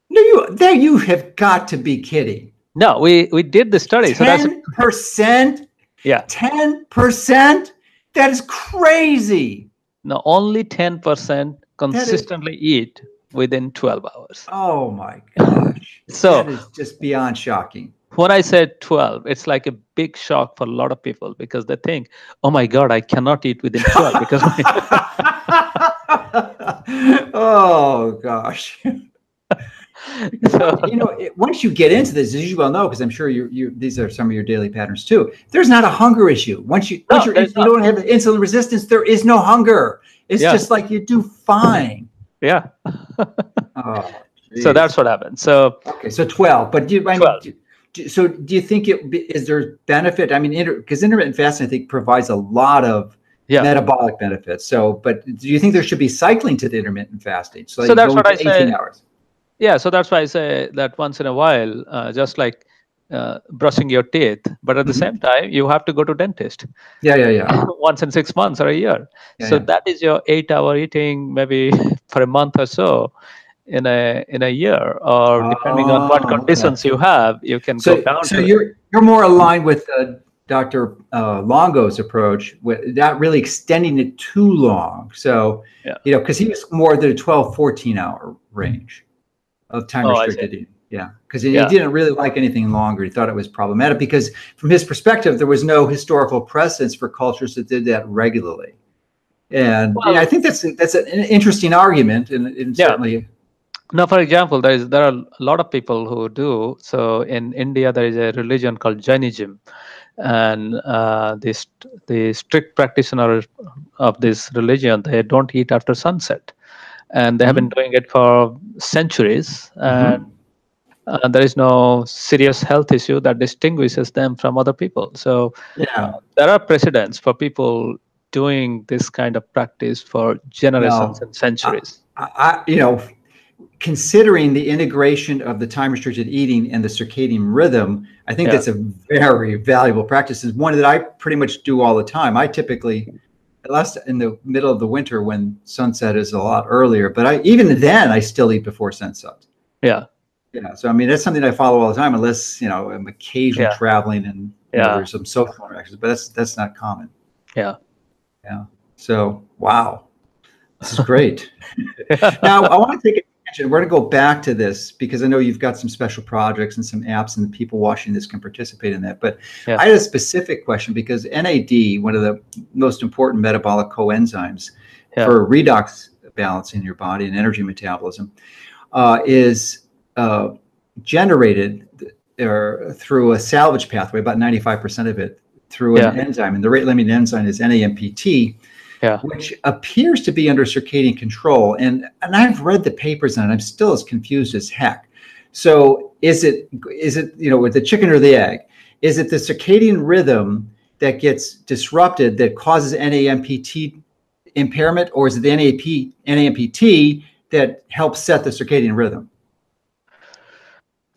no, you there. You have got to be kidding. No we we did the study so that's Ten percent. yeah Ten percent. That is crazy. Now, only 10% consistently eat within 12 hours. Oh my gosh. So that is just beyond shocking. when I said 12, it's like a big shock for a lot of people because they think, oh my God, I cannot eat within 12 because oh gosh. so, you know, it, once you get into this, as you well know, because I'm sure you, you these are some of your daily patterns too. There's not a hunger issue. Once you No, once you're, you don't have insulin resistance, there is no hunger. It's Yeah. just like you do fine. yeah. Oh, So that's what happened. So okay. So 12, but do you, I 12. do- do- so do you think it is there benefit? I mean, because intermittent fasting, I think, provides a lot of Yeah. metabolic benefits. So, but do you think there should be cycling to the intermittent fasting? So you that's what I 18 say. hours. Yeah, so that's why I say that once in a while, uh, just like uh, brushing your teeth, but at the Mhm. same time, you have to go to dentist Yeah, yeah, yeah. once in six months or a year. Yeah, so yeah. that is your eight-hour eating, maybe for a month or so in a in a year, or depending on what Oh, okay. conditions you have, you can So, go down. so you're you're more aligned with uh, Dr. Uh, Longo's approach, with not really extending it too long. So, Yeah. you know, because he was more than a 12, 14 hour range of time Oh, restricted eating. Yeah, because he, Yeah. he didn't really like anything longer. He thought it was problematic because, from his perspective, there was no historical precedence for cultures that did that regularly. And Well- yeah, I think that's that's an interesting argument, and, and Yeah. certainly, Now, for example, there is there are a lot of people who do. So in India, there is a religion called Jainism, and uh, the the strict practitioner of this religion they don't eat after sunset, and they have been doing it for centuries, and uh, there is no serious health issue that distinguishes them from other people. So yeah. there are precedents for people doing this kind of practice for generations and centuries. I, I- you know, considering the integration of the time restricted eating and the circadian rhythm, I think Yeah. that's a very valuable practice. It's one that I pretty much do all the time. I typically, last in the middle of the winter when sunset is a lot earlier, but I even then I still eat before sunset. yeah. Yeah, so I mean that's something I follow all the time, unless you know I'm occasionally Yeah. traveling and you know, Yeah. there's some social interactions, but that's that's not common. Yeah. Yeah. So wow, this is great. now I want to take a We're going to go back to this because I know you've got some special projects and some apps, and the people watching this can participate in that. But Yeah. I had a specific question because NAD, one of the most important metabolic coenzymes Yeah. for redox balance in your body and energy metabolism, uh, is uh, generated or through a salvage pathway. About ninety-five percent of it through an enzyme, and the rate-limiting enzyme is NAMPT Yeah. which appears to be under circadian control. And and I've read the papers on it. I'm still as confused as heck. So is it is it you know with the chicken or the egg? Is it the circadian rhythm that gets disrupted that causes NAMPT impairment, or is it the NAP NAMPT that helps set the circadian rhythm?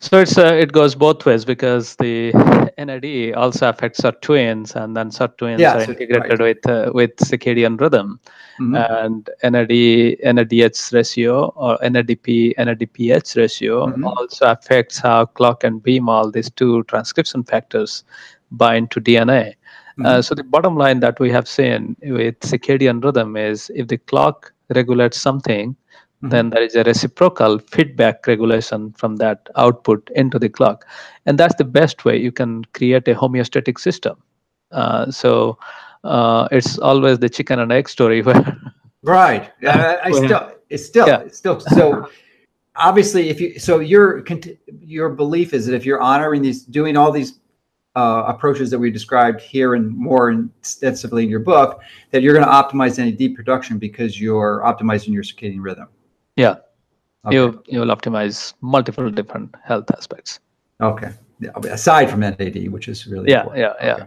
So it's uh, it goes both ways because the NAD also affects sirtuins, and then sirtuins Yeah, are so- integrated with uh, with circadian rhythm, Mhm. and NAD NADH ratio or NADP NADPH ratio Mhm. also affects how clock and BMAL these two transcription factors bind to DNA. Uh, Mhm. so the bottom line that we have seen with circadian rhythm is if the clock regulates something, Mhm. then there is a reciprocal feedback regulation from that output into the clock and that's the best way you can create a homeostatic system uh, so uh, it's always the chicken and egg story where Right. I, I still, it's still, yeah. it's still. So obviously, if you, so your your belief is that if you're honoring these, doing all these uh, approaches that we described here and more extensively in your book, that you're going to optimize NAD production because you're optimizing your circadian rhythm. Yeah Okay. you you will optimize multiple different health aspects Okay. Yeah, aside from NAD, which is really Yeah, important. yeah, yeah. Okay.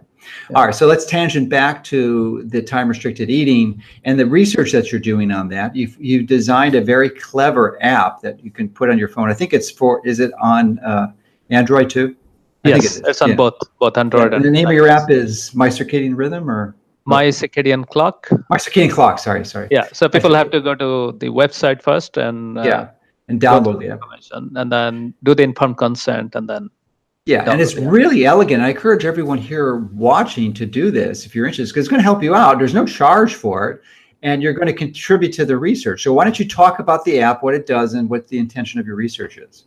All right, so let's tangent back to the time restricted eating and the research that you're doing on that. You've you've designed a very clever app that you can put on your phone. I think it's for is it on uh, Android too? I think yes it is, it's on yeah. both both android and and the name of your app is My Circadian Rhythm or my circadian clock My Circadian Clock. Sorry, sorry. yeah so people have to go to the website first and uh, Yeah, and download the information and then do the informed consent and then Yeah, and it's really elegant. I encourage everyone here watching to do this if you're interested, because it's going to help you out. There's no charge for it, and you're going to contribute to the research. So why don't you talk about the app, what it does, and what the intention of your research is?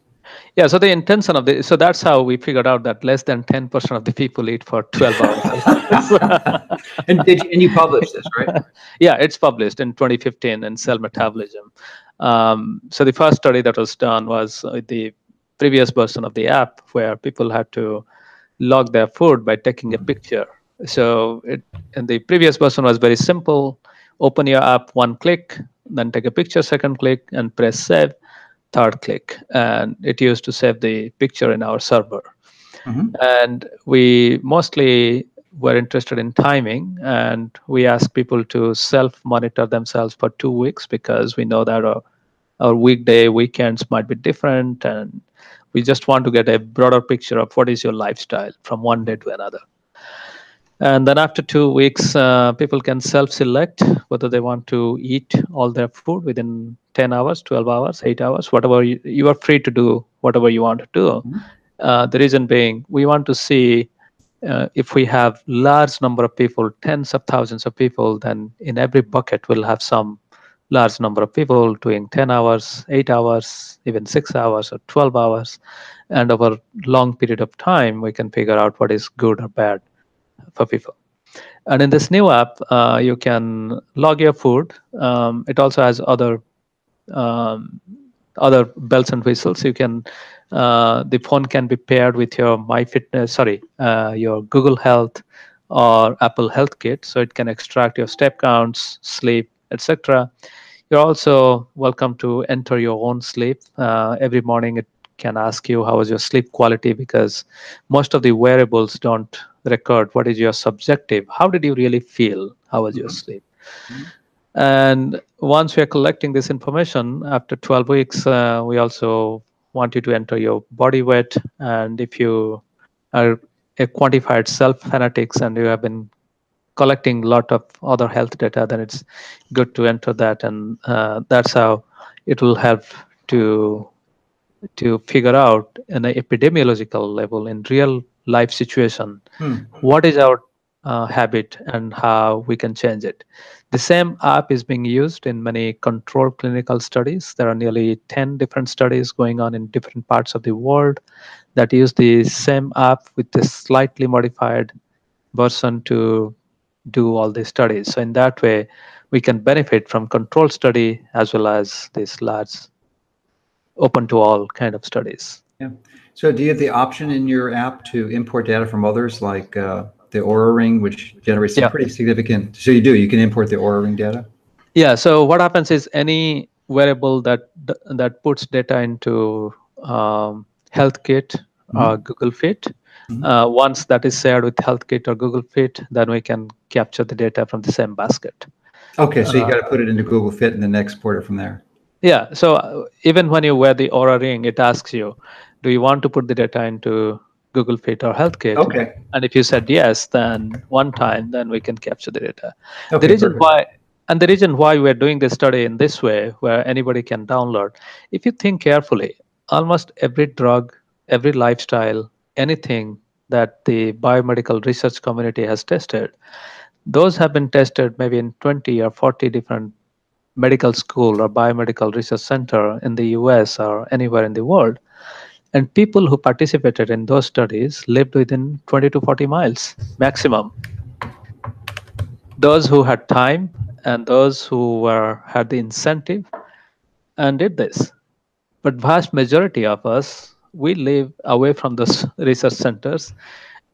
Yeah, so the intention of the so that's how we figured out that less than 10% of the people eat for 12 hours. and did you, and you published this, right? Yeah, it's published in 2015 in Cell Metabolism. Um, so the first study that was done was the previous version of the app where people had to log their food by taking a picture. So it and the previous version was very simple. Open your app, one click, then take a picture, second click, and press save, third click. And it used to save the picture in our server. Mm-hmm. And we mostly were interested in timing and we asked people to self monitor themselves for two weeks because we know that our, our weekday weekends might be different and we just want to get a broader picture of what is your lifestyle from one day to another. And then after two weeks, uh, people can self-select whether they want to eat all their food within 10 hours, 12 hours, 8 hours, whatever you, you are free to do, whatever you want to do. Mm-hmm. Uh, the reason being, we want to see uh, if we have large number of people, tens of thousands of people, then in every bucket we'll have some large number of people doing 10 hours 8 hours even 6 hours or 12 hours and over long period of time we can figure out what is good or bad for people. And in this new app uh, you can log your food. Um, it also has other um, other bells and whistles. You can uh, the phone can be paired with your MyFitness sorry uh, your google health or apple health kit. So it can extract your step counts sleep etc. You're also welcome to enter your own sleep. Uh, every morning it can ask you how is your sleep quality? Because most of the wearables don't record what is your subjective. How did you really feel? How was your sleep? Mm-hmm. And once we are collecting this information, after 12 weeks, uh, we also want you to enter your body weight. And if you are a quantified self fanatics and you have been collecting a lot of other health data, then it's good to enter that, and uh, that's how it will help to to figure out in an epidemiological level in real life situation hmm. what is our uh, habit and how we can change it. The same app is being used in many controlled clinical studies. There are nearly 10 different studies going on in different parts of the world that use the same app with a slightly modified version to do all these studies. So in that way, we can benefit from control study as well as these large open to all kind of studies. Yeah. So do you have the option in your app to import data from others like uh, the Oura Ring, which generates some yeah. pretty significant, so you do, you can import the Oura Ring data? Yeah. So what happens is any wearable that that puts data into um, HealthKit mm-hmm. or Google Fit, Mm-hmm. Uh, once that is shared with HealthKit or Google Fit, then we can capture the data from the same basket. Okay, so you uh, got to put it into Google Fit and then export it from there. Yeah, so uh, even when you wear the Oura Ring, it asks you, do you want to put the data into Google Fit or HealthKit? Okay. And if you said yes, then one time, then we can capture the data. Okay, the reason perfect. why and the reason why we're doing this study in this way where anybody can download if you think carefully almost every drug every lifestyle anything that the biomedical research community has tested, those have been tested maybe in 20 or 40 different medical school or biomedical research center in the US or anywhere in the world. And people who participated in those studies lived within 20 to 40 miles maximum. Those who had time and those who were had the incentive and did this. But vast majority of us we live away from those research centers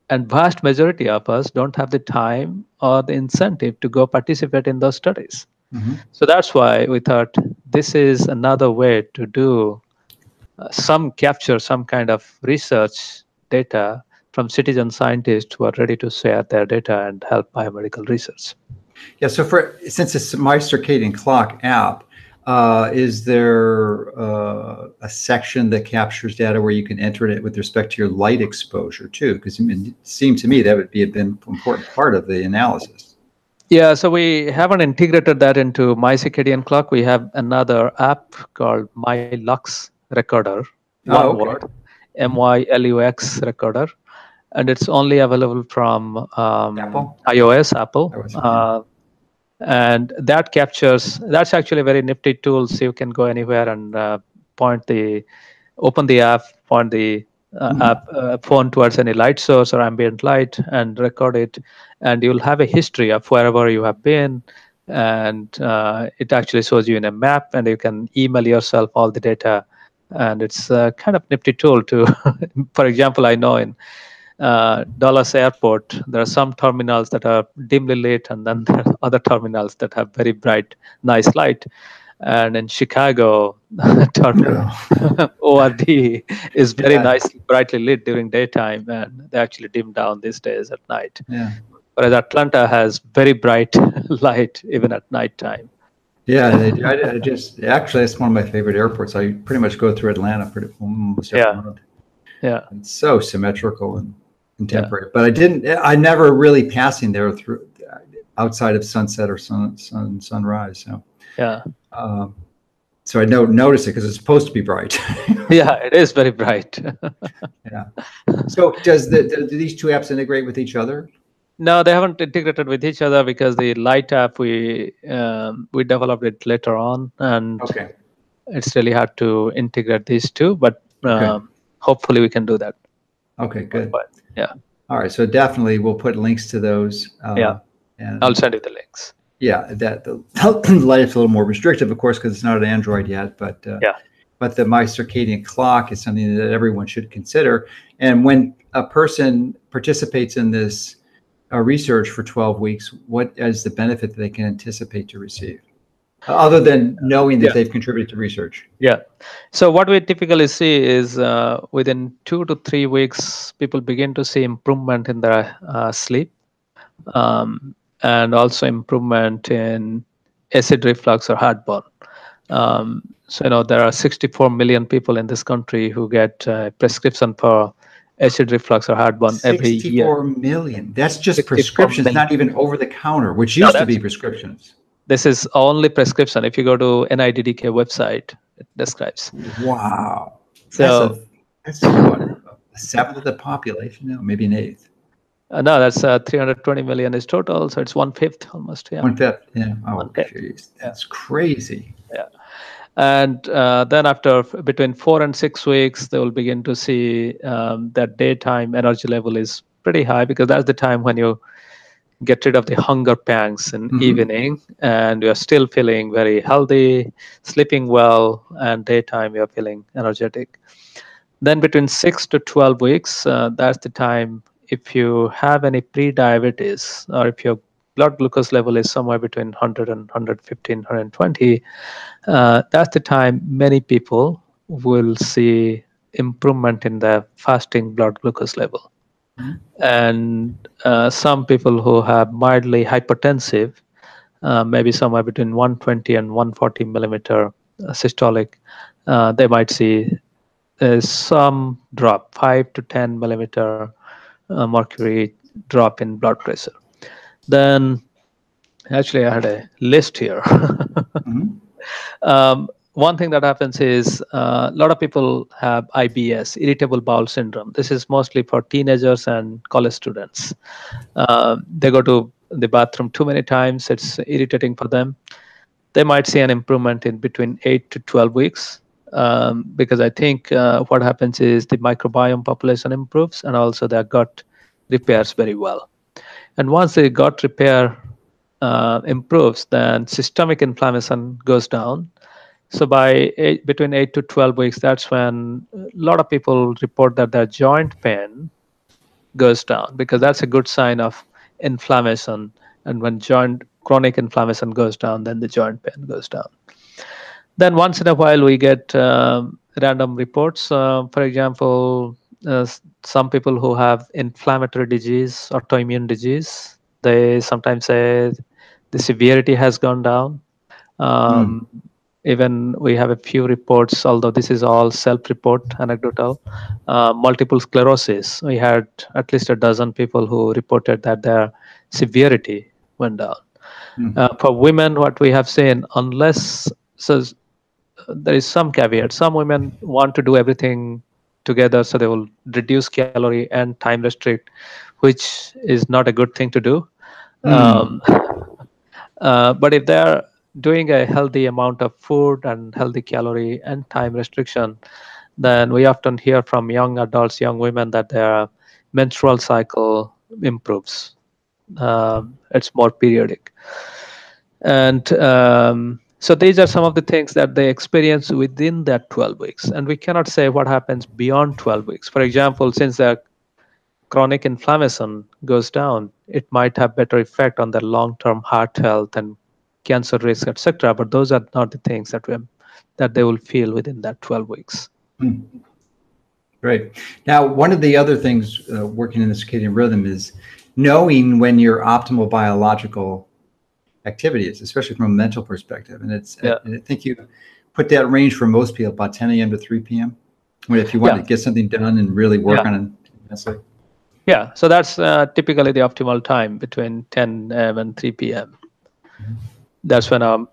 and vast majority of us don't have the time or the incentive to go participate in those studies mm-hmm. so that's why we thought this is another way to do some capture some kind of research data from citizen scientists who are ready to share their data and help biomedical research yeah so for since it's my circadian clock app uh, is there uh, a section that captures data where you can enter it with respect to your light exposure too? Because it seemed to me that would be an important part of the analysis. Yeah, so we haven't integrated that into My Circadian Clock. We have another app called My Lux Recorder. One oh, okay. word. MYLUX recorder, and it's only available from um, Apple? iOS, Apple. Uh, and that captures, that's actually a very nifty tool. So you can go anywhere and uh, point the, open the app, point the uh, Mhm. app, uh, phone towards any light source or ambient light and record it. And you'll have a history of wherever you have been. And uh, it actually shows you in a map, and you can email yourself all the data. And it's a kind of nifty tool to, for example, I know in uh, Dallas Airport, there are some terminals that are dimly lit, and then there are other terminals that have very bright, nice light. And in Chicago, terminal ORD is very Yeah. nice, brightly lit during daytime, and they actually dim down these days at night. Yeah. Whereas Atlanta has very bright light even at nighttime. Yeah, they. I, I just actually that's one of my favorite airports. I pretty much go through Atlanta pretty almost every Yeah. month. Yeah. It's so symmetrical and contemporary. But I didn't. I never really passing there through outside of sunset or sun, sun sunrise. So, Yeah. um, so I don't notice it because it's supposed to be bright. Yeah, it is very bright. Yeah. So, does the do these two apps integrate with each other? No, they haven't integrated with each other because the Light app we um, we developed it later on, and Okay. it's really hard to integrate these two. But Okay. um, hopefully, we can do that. Okay. Good. But, yeah. All right. So definitely, we'll put links to those. Uh, Yeah. And I'll send you the links. yeah, that the life's a little more restrictive, of course, because it's not an Android yet. But uh, Yeah. but the my circadian clock is something that everyone should consider. And when a person participates in this uh, research for 12 weeks, what is the benefit that they can anticipate to receive, other than knowing that Yeah. they've contributed to research? Yeah. So what we typically see is uh, within two to three weeks, people begin to see improvement in their uh, sleep, um, and also improvement in acid reflux or heartburn. Um, so you know there are 64 million people in this country who get uh, prescription for acid reflux or heartburn every year. 64 million. That's just prescriptions, million. not even over the counter, which No, used to be prescriptions. This is only prescription. If you go to NIDDK website, it describes. Wow. So that's, a, that's what, a seventh of the population now, maybe an eighth, uh, no, that's uh, 320 million is total. So it's one fifth almost. Yeah. one fifth. Yeah. Oh, One fifth. that's crazy. And uh, then after between four and six weeks they will begin to see um, that daytime energy level is pretty high because that's the time when you get rid of the hunger pangs in Mhm. evening and you're still feeling very healthy sleeping well and daytime you're feeling energetic then between 6 to 12 weeks uh, that's the time if you have any pre-diabetes or if your blood glucose level is somewhere between 100 and 115 120 uh, that's the time many people will see improvement in their fasting blood glucose level. Mhm. And uh, some people who have mildly hypertensive, uh, maybe somewhere between 120 and 140 millimeter uh, systolic, uh, they might see uh, some drop, 5 to 10 millimeter mercury drop in blood pressure. Then, actually, I had a list here. Mhm. um, one thing that happens is uh, a lot of people have IBS, irritable bowel syndrome. This is mostly for teenagers and college students. Um, they go to the bathroom too many times, it's irritating for them. They might see an improvement in between 8 to 12 weeks. Um, because I think uh, what happens is the microbiome population improves and also their gut repairs very well. And once the gut repair uh, improves, then systemic inflammation goes down. So by eight, between eight to twelve weeks, that's when a lot of people report that their joint pain goes down because that's a good sign of inflammation. And when joint chronic inflammation goes down, then the joint pain goes down. Then once in a while, we get um, random reports. Uh, for example, uh, some people who have inflammatory disease, autoimmune disease, they sometimes say the severity has gone down. Um, Even we have a few reports, although this is all self-report, anecdotal. Uh, multiple sclerosis. We had at least a dozen people who reported that their severity went down. Mhm. Uh, for women, what we have seen, unless so there is some caveat. Some women want to do everything together so they will reduce calorie and time restrict which is not a good thing to do. Mm. um, uh, but if they're doing a healthy amount of food and healthy calorie and time restriction then we often hear from young adults young women that their menstrual cycle improves. Um, it's more periodic. And um, so these are some of the things that they experience within that 12 weeks. And we cannot say what happens beyond 12 weeks. For example, since the chronic inflammation goes down, it might have better effect on their long-term heart health and cancer risk, etc. But those are not the things that we that they will feel within that 12 weeks. Mm. Great. Now, one of the other things uh, working in the circadian rhythm is knowing when your optimal biological activities, especially from a mental perspective. And it's, yeah. I, I think you put that range for most people about 10 a.m. to 3 p.m. If you want yeah. to get something done and really work yeah. on it Yeah, so that's uh, typically the optimal time between 10 a.m. and 3 p.m. Mm-hmm. That's when our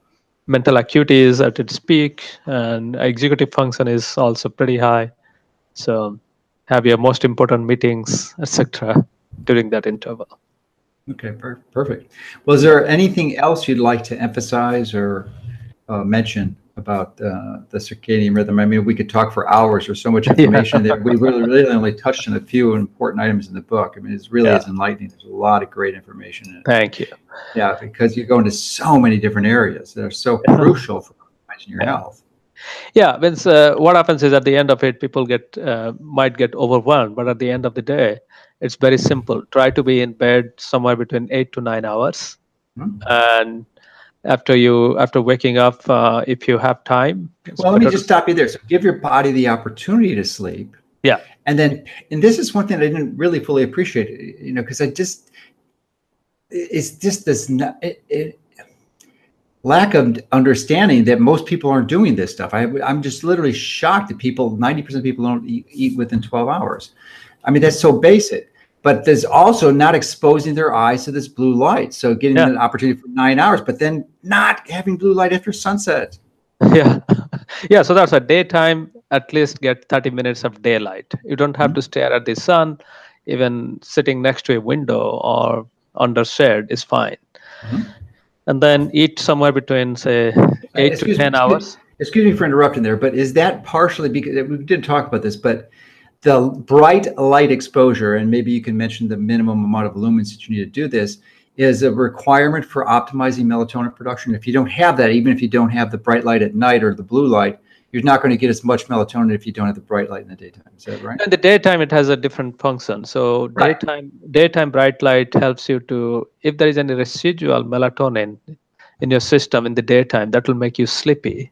mental acuity is at its peak and executive function is also pretty high. So have your most important meetings, etc., during that interval. Okay, per- perfect. Well, is there anything else you'd like to emphasize or uh, mention about uh, the circadian rhythm? I mean, we could talk for hours. There's so much information yeah. there. We really, really only touched on a few important items in the book. I mean, it's really yeah. is enlightening. There's a lot of great information in it. Thank you. Yeah, because you go into so many different areas that are so yeah. crucial for your health. Yeah, means uh, what happens is at the end of it, people get uh, might get overwhelmed, but at the end of the day, it's very simple. Try to be in bed somewhere between eight to nine hours, mm-hmm. and after you after waking up, uh, if you have time. Well, let me just stop you there. So give your body the opportunity to sleep. Yeah, and then and this is one thing I didn't really fully appreciate. You know, because I just it's just this it, it, lack of understanding that most people aren't doing this stuff. I, I'm just literally shocked that people, 90% of people don't eat, eat within 12 hours. I mean, that's so basic. But there's also not exposing their eyes to this blue light. So getting yeah. an opportunity for nine hours, but then not having blue light after sunset. Yeah. Yeah. So that's a daytime, at least get 30 minutes of daylight. You don't have mm-hmm. to stare at the sun. Even sitting next to a window or under shade is fine. Mm-hmm. And then eat somewhere between, say, eight to 10 me, hours. Excuse me for interrupting there, but is that partially because we did talk about this, but the bright light exposure, and maybe you can mention the minimum amount of lumens that you need to do this, is a requirement for optimizing melatonin production. If you don't have that, even if you don't have the bright light at night or the blue light, you're not going to get as much melatonin if you don't have the bright light in the daytime. Is that right? In the daytime, it has a different function. So right. daytime daytime bright light helps you to if there is any residual melatonin in your system in the daytime, that will make you sleepy.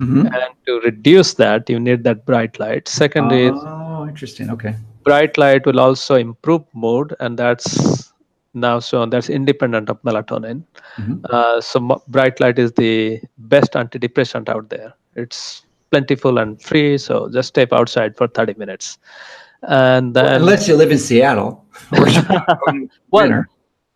Mm-hmm. And to reduce that, you need that bright light. Second is Oh, interesting. Okay. Bright light will also improve mood, and that's now shown that's independent of melatonin. Mm-hmm. Uh, so bright light is the best antidepressant out there. It's plentiful and free, so just step outside for 30 minutes. And then, well, unless you live in Seattle, well,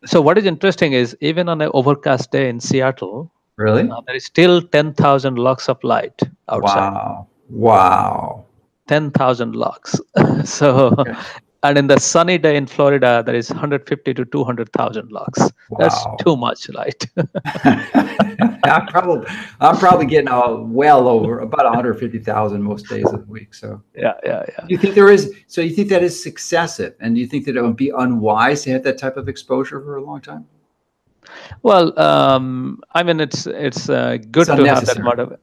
so what is interesting is even on an overcast day in Seattle, really, uh, there is still 10,000 lux of light outside. Wow! Wow! 10,000 lux. so, okay. and in the sunny day in Florida, there is 150 to 200,000 lux. Wow. That's too much light. I'm probably I'm probably getting uh, well over about 150,000 most days of the week. So yeah, yeah, yeah. You think there is? So you think that is successive, and do you think that it would be unwise to have that type of exposure for a long time? Well, um, I mean, it's it's uh, good it's to have that amount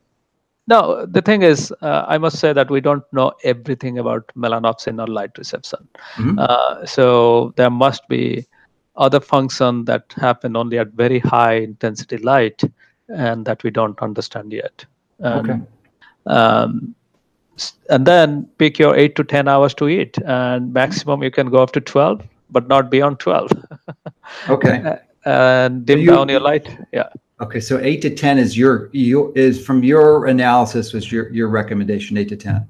of no, the thing is, uh, I must say that we don't know everything about melanopsin or light reception. Mm-hmm. Uh, so there must be other function that happen only at very high intensity light, and that we don't understand yet. Um, okay. Um, and then pick your eight to ten hours to eat, and maximum you can go up to twelve, but not beyond twelve. okay. and dim you, down your light. Yeah. Okay, so eight to ten is your you is from your analysis was your your recommendation eight to ten.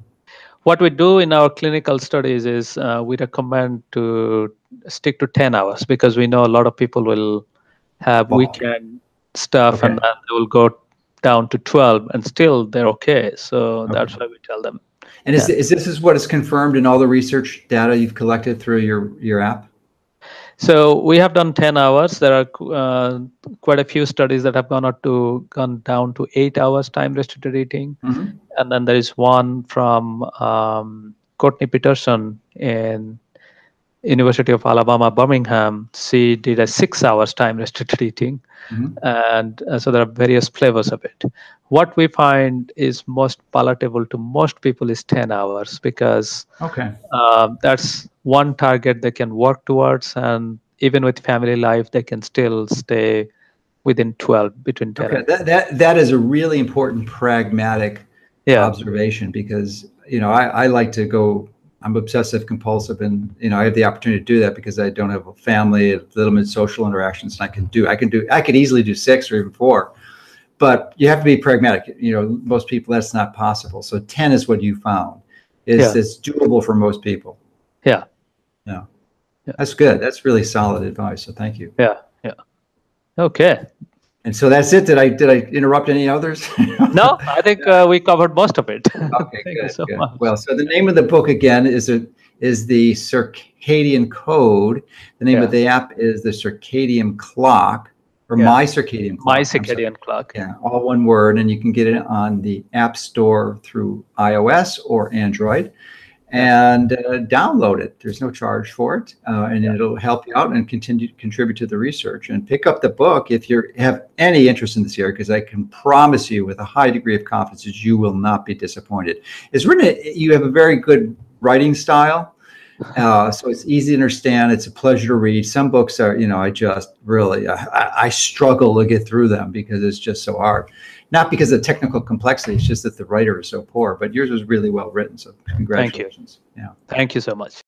What we do in our clinical studies is uh, we recommend to stick to ten hours because we know a lot of people will have wow. weekend stuff okay. and then they will go down to twelve and still they're okay. So okay. that's why we tell them And is, is this is what is confirmed in all the research data you've collected through your, your app? So we have done 10 hours. There are uh, quite a few studies that have gone out to gone down to eight hours time restricted eating, Mhm. and then there is one from um, Courtney Peterson in University of Alabama Birmingham. She did a six hours time restricted eating, Mhm. and uh, so there are various flavors of it. What we find is most palatable to most people is 10 hours because Okay. uh, that's one target they can work towards and even with family life they can still stay within 12 between 10 Okay. That, that, that is a really important pragmatic yeah observation because, you know, I, I like to go, I'm obsessive compulsive and, you know, I have the opportunity to do that because I don't have a family, limited social interactions and I can do, I can do, I could easily do six or even four. But you have to be pragmatic. You know, most people that's not possible. So 10 is what you found. Is Yeah. it's doable for most people. yeah Yeah. Yeah. That's good. That's really solid advice. So thank you. yeah yeah okay And so that's it. Did I did I interrupt any others? no i think uh, we covered most of it Okay, good, so good. much. Well, so the name of the book again is a, is the circadian code. The name of the app is the circadian clock or Yeah. my circadian clock. my circadian clock Yeah, all one word, and you can get it on the App Store through iOS or Android, and uh, download it. There's no charge for it, uh, and it'll help you out and continue to contribute to the research. And pick up the book if you have any interest in this area, because I can promise you, with a high degree of confidence, that you will not be disappointed. It's written. You have a very good writing style. Uh, so it's easy to understand. It's a pleasure to read. Some books are, you know, I just really, I- I struggle to get through them because it's just so hard. Not because of technical complexity, it's just that the writer is so poor. But yours was really well written. So congratulations. Thank Yeah. thank you so much